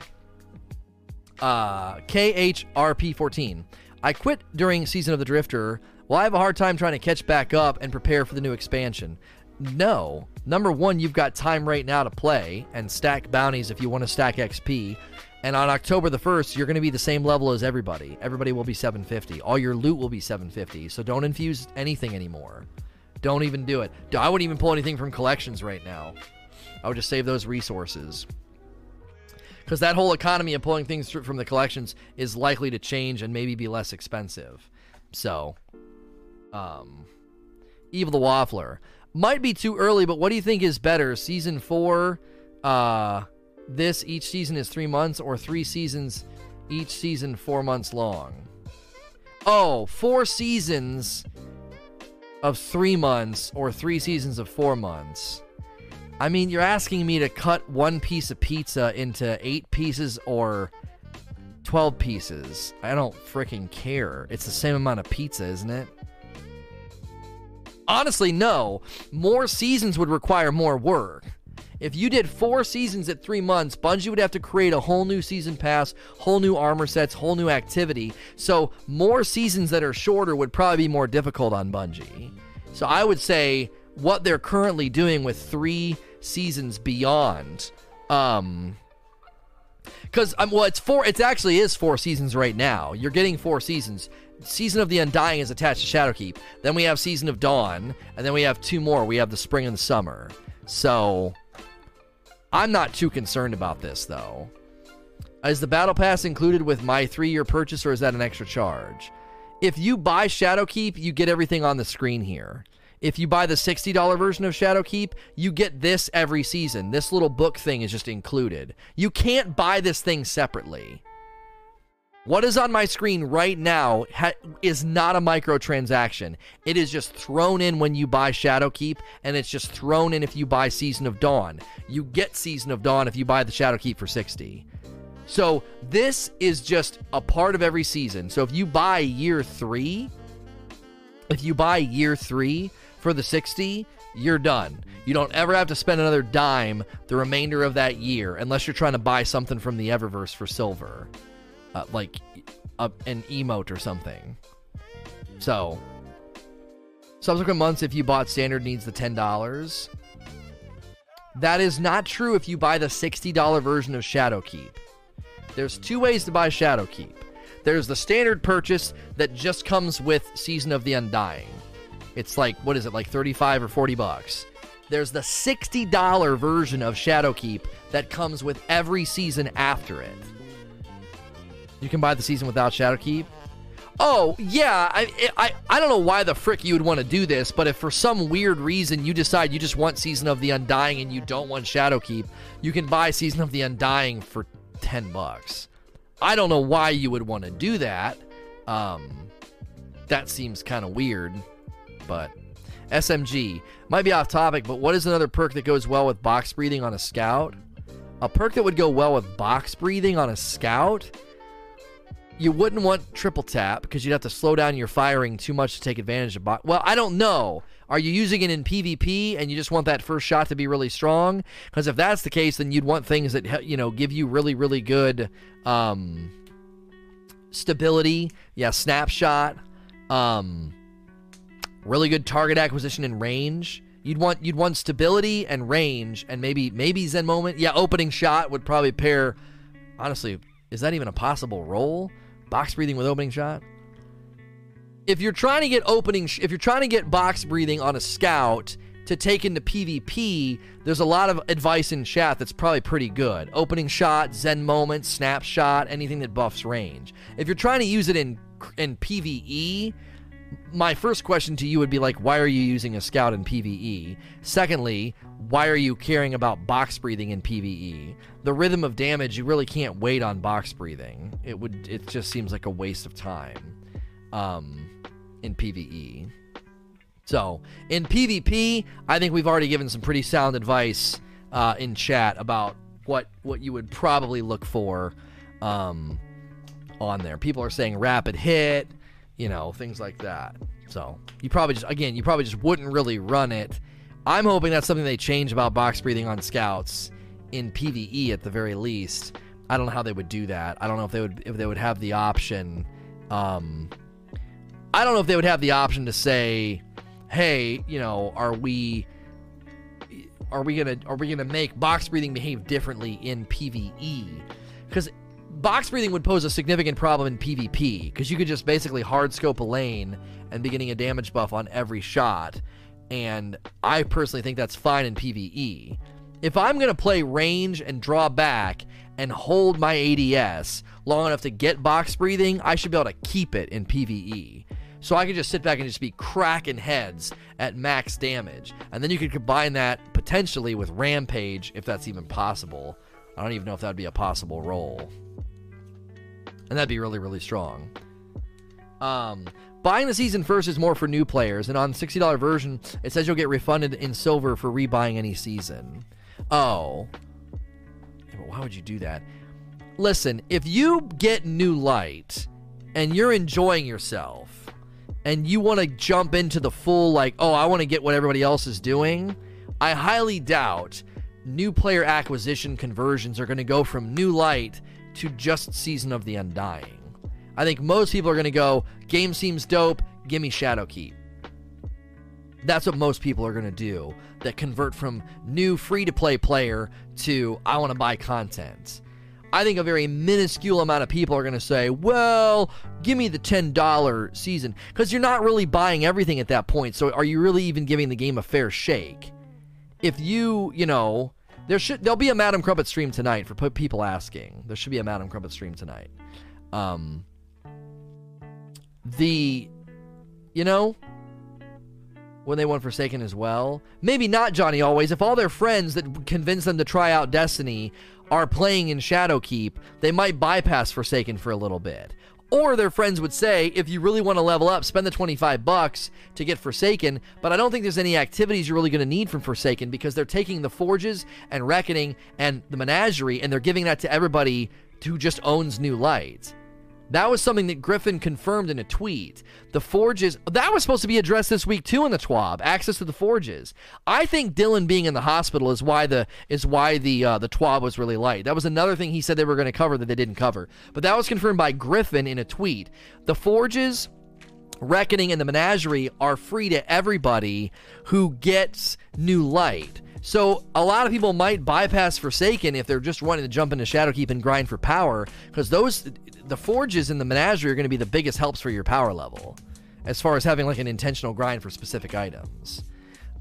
Uh, KHRP14. I quit during Season of the Drifter. Well, I have a hard time trying to catch back up and prepare for the new expansion. No. Number one, you've got time right now to play and stack bounties if you want to stack XP. And on October the 1st, you're going to be the same level as everybody. Everybody will be 750. All your loot will be 750. So don't infuse anything anymore. Don't even do it. I wouldn't even pull anything from collections right now. I would just save those resources. Because that whole economy of pulling things through from the collections is likely to change and maybe be less expensive. So, um, Evil the Waffler. Might be too early, but what do you think is better? Season 4, uh, this each season is three months, or three seasons, each season four months long? Oh, four seasons of three months or three seasons of four months. I mean, you're asking me to cut one piece of pizza into eight pieces or 12 pieces. I don't freaking care. It's the same amount of pizza, isn't it? Honestly, no. More seasons would require more work. If you did four seasons at three months, Bungie would have to create a whole new season pass, whole new armor sets, whole new activity. So more seasons that are shorter would probably be more difficult on Bungie. So I would say what they're currently doing with three seasons beyond, um, because um, well, it's four. It actually is four seasons right now. You're getting four seasons. Season of the Undying is attached to Shadowkeep. Then we have Season of Dawn, and then we have two more. We have the Spring and the Summer. So I'm not too concerned about this, though. Is the Battle Pass included with my three year purchase, or is that an extra charge? If you buy Shadowkeep, you get everything on the screen here. If you buy the $60 version of Shadowkeep, you get this every season. This little book thing is just included. You can't buy this thing separately. What is on my screen right now ha- is not a microtransaction. It is just thrown in when you buy Shadowkeep, and it's just thrown in if you buy Season of Dawn. You get Season of Dawn if you buy the Shadowkeep for 60. So this is just a part of every season. So if you buy year three, if you buy year three for the 60, you're done. You don't ever have to spend another dime the remainder of that year unless you're trying to buy something from the Eververse for silver uh, like a, an emote or something. So, subsequent months, if you bought standard, needs the ten dollars. That is not true if you buy the sixty dollar version of Shadowkeep. There's two ways to buy Shadowkeep. There's the standard purchase that just comes with Season of the Undying. It's like what is it, like 35 or 40 bucks. There's the $60 version of Shadowkeep that comes with every season after it. You can buy the season without Shadowkeep. Oh yeah, I, I I don't know why the frick you would want to do this, but if for some weird reason you decide you just want Season of the Undying and you don't want Shadowkeep, you can buy Season of the Undying for ten bucks. I don't know why you would want to do that. Um, that seems kind of weird, but SMG might be off topic. But what is another perk that goes well with box breathing on a scout? A perk that would go well with box breathing on a scout you wouldn't want triple tap because you'd have to slow down your firing too much to take advantage of. box. well, I don't know. Are you using it in PvP and you just want that first shot to be really strong? Because if that's the case, then you'd want things that you know give you really, really good um, stability. Yeah, snapshot. Um, really good target acquisition and range. You'd want you'd want stability and range, and maybe maybe Zen moment. Yeah, opening shot would probably pair. Honestly, is that even a possible roll? Box breathing with opening shot? If you're trying to get opening, sh- if you're trying to get box breathing on a scout to take into PvP, there's a lot of advice in chat that's probably pretty good. Opening shot, Zen moment, snapshot, anything that buffs range. If you're trying to use it in in PvE, my first question to you would be like, why are you using a scout in PvE? Secondly, why are you caring about box breathing in PvE? The rhythm of damage, you really can't wait on box breathing. It would, it just seems like a waste of time, um, in PvE. So in PvP, I think we've already given some pretty sound advice uh, in chat about what what you would probably look for um, on there. People are saying rapid hit, you know, things like that. So you probably just again, you probably just wouldn't really run it. I'm hoping that's something they change about box breathing on scouts in PVE at the very least. I don't know how they would do that. I don't know if they would if they would have the option. Um, I don't know if they would have the option to say, "Hey, you know, are we are we gonna are we gonna make box breathing behave differently in PVE?" Because box breathing would pose a significant problem in PvP because you could just basically hard scope a lane and be getting a damage buff on every shot. And I personally think that's fine in PvE. If I'm going to play range and draw back and hold my ADS long enough to get box breathing, I should be able to keep it in PvE. So I could just sit back and just be cracking heads at max damage. And then you could combine that potentially with Rampage if that's even possible. I don't even know if that'd be a possible roll and that'd be really really strong. Um, buying the season first is more for new players, and on sixty dollar version, it says you'll get refunded in silver for rebuying any season. Oh, yeah, but why would you do that? Listen, if you get new light and you're enjoying yourself, and you want to jump into the full like, oh, I want to get what everybody else is doing, I highly doubt new player acquisition conversions are going to go from new light to just Season of the Undying. I think most people are going to go, game seems dope, give me Shadowkeep. That's what most people are going to do that convert from new free to play player to I want to buy content. I think a very minuscule amount of people are going to say, well, give me the $10 season. Because you're not really buying everything at that point. So are you really even giving the game a fair shake? If you, you know, there should there'll be a Madam Crumpet stream tonight for people asking. There should be a Madam Crumpet stream tonight. Um, the, you know, when they won Forsaken as well. Maybe not Johnny Always. If all their friends that convince them to try out Destiny are playing in Shadowkeep, they might bypass Forsaken for a little bit. Or their friends would say, if you really want to level up, spend the 25 bucks to get Forsaken. But I don't think there's any activities you're really going to need from Forsaken because they're taking the Forges and Reckoning and the Menagerie and they're giving that to everybody who just owns New Light. That was something that Griffin confirmed in a tweet. The forges that was supposed to be addressed this week too in the TWAB. Access to the forges. I think Dylan being in the hospital is why the is why the uh, the TWAB was really light. That was another thing he said they were going to cover that they didn't cover. But that was confirmed by Griffin in a tweet. The forges. Reckoning and the Menagerie are free to everybody who gets new light. So a lot of people might bypass Forsaken if they're just wanting to jump into Shadowkeep and grind for power, because those the forges in the menagerie are going to be the biggest helps for your power level, as far as having like an intentional grind for specific items.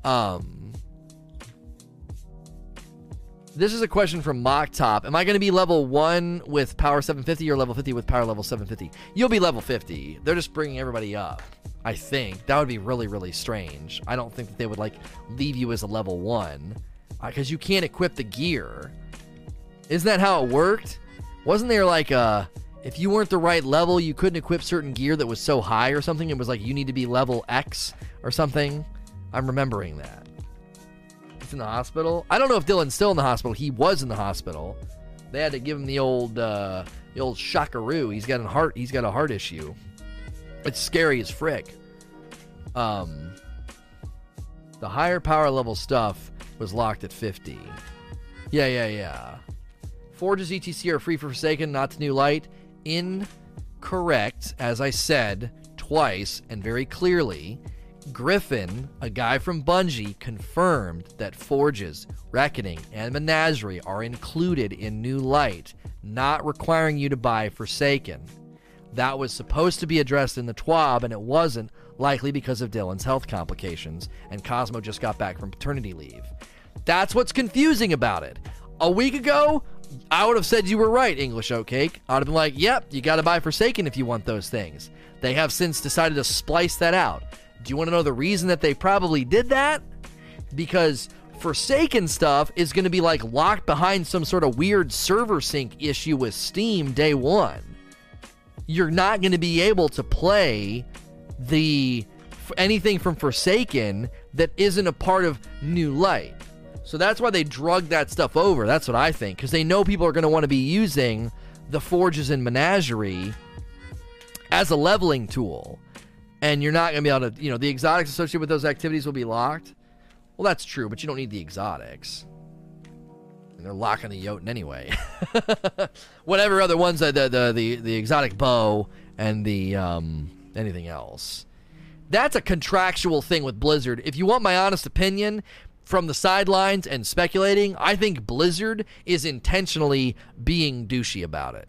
Um, This is a question from Mock Top. Am I going to be level 1 with power 750 or level 50 with power level 750? You'll be level 50. They're just bringing everybody up. I think. That would be really, really strange. I don't think that they would, like, leave you as a level 1. Because uh, you can't equip the gear. Isn't that how it worked? Wasn't there, like, a... If you weren't the right level, you couldn't equip certain gear that was so high or something. It was like you need to be level X or something. I'm remembering that It's in the hospital. I don't know if Dylan's still in the hospital. He was in the hospital. They had to give him the old uh, the old shockaroo. He's got a heart. He's got a heart issue. It's scary as frick. Um, the higher power level stuff was locked at 50. Yeah, yeah, yeah. Forges ETC are free for Forsaken, not to New Light. Incorrect, as I said twice and very clearly. Griffin, a guy from Bungie, confirmed that Forges, Reckoning, and Menagerie are included in New Light, not requiring you to buy Forsaken. That was supposed to be addressed in the TWAB, and it wasn't, likely because of Dylan's health complications, and Cozmo just got back from paternity leave. That's what's confusing about it. A week ago, I would have said you were right, English Oatcake. I'd have been like, yep, you gotta buy Forsaken if you want those things. They have since decided to splice that out. Do you want to know the reason that they probably did that? Because Forsaken stuff is to be like locked behind some sort of weird server sync issue with Steam day one. You're not going to be able to play the anything from Forsaken that isn't a part of New Light. So that's why they drug that stuff over. That's what I think because they know people are going to want to be using the Forges and Menagerie as a leveling tool and you're not going to be able to, you know, the exotics associated with those activities will be locked. Well, that's true, but you don't need the exotics. They're locking the Jotun anyway. Whatever other ones, the, the the the exotic bow and the um, anything else. That's a contractual thing with Blizzard. If you want my honest opinion, from the sidelines and speculating, I think Blizzard is intentionally being douchey about it.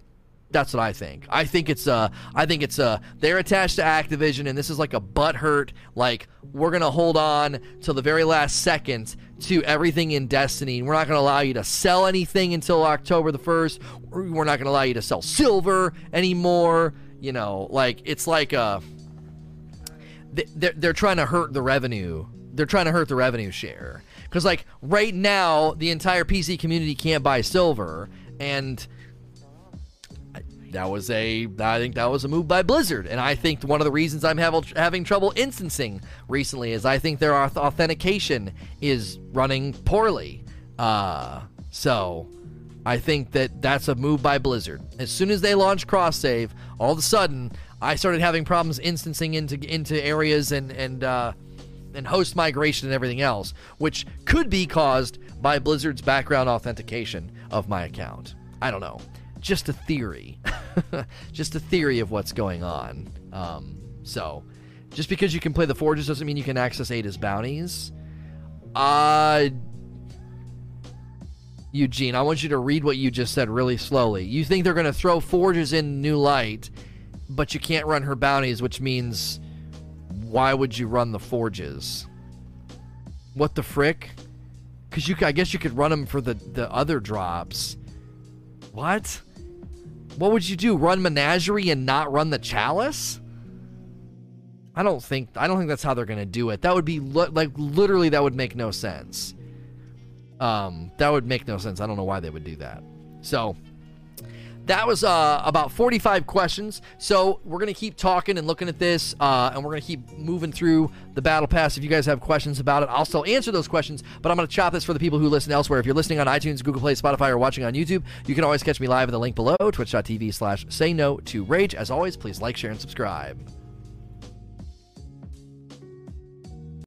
That's what I think. I think it's uh I think it's uh they're attached to Activision and this is like a butthurt like we're gonna hold on till the very last second to everything in Destiny. We're not gonna allow you to sell anything until October the first. We're not gonna allow you to sell silver anymore. You know, like it's like uh they're they're trying to hurt the revenue. They're trying to hurt the revenue share because like right now the entire PC community can't buy silver and that was a I think that was a move by Blizzard, and I think one of the reasons I'm have, having trouble instancing recently is I think their authentication is running poorly. Uh, so I think that that's a move by Blizzard. As soon as they launched cross save, all of a sudden I started having problems instancing into into areas and and uh, and host migration and everything else, which could be caused by Blizzard's background authentication of my account. I don't know just a theory, just a theory of what's going on. Um, so, just because you can play the forges doesn't mean you can access Ada's bounties. Uh, Eugene, I want you to read what you just said really slowly. You think they're going to throw forges in New Light, but you can't run her bounties, which means why would you run the forges? What the frick? Because you, I guess you could run them for the the other drops. What? What would you do? Run Menagerie and not run the Chalice? I don't think I don't think that's how they're gonna do it. That would be li- like literally that would make no sense. Um, that would make no sense. I don't know why they would do that. So that was uh, about 45 questions. So we're going to keep talking and looking at this, uh, and we're going to keep moving through the Battle Pass. If you guys have questions about it, I'll still answer those questions, but I'm going to chop this for the people who listen elsewhere. If you're listening on iTunes, Google Play, Spotify, or watching on YouTube, you can always catch me live at the link below, twitch.tv slash say no to rage. As always, please like, share, and subscribe.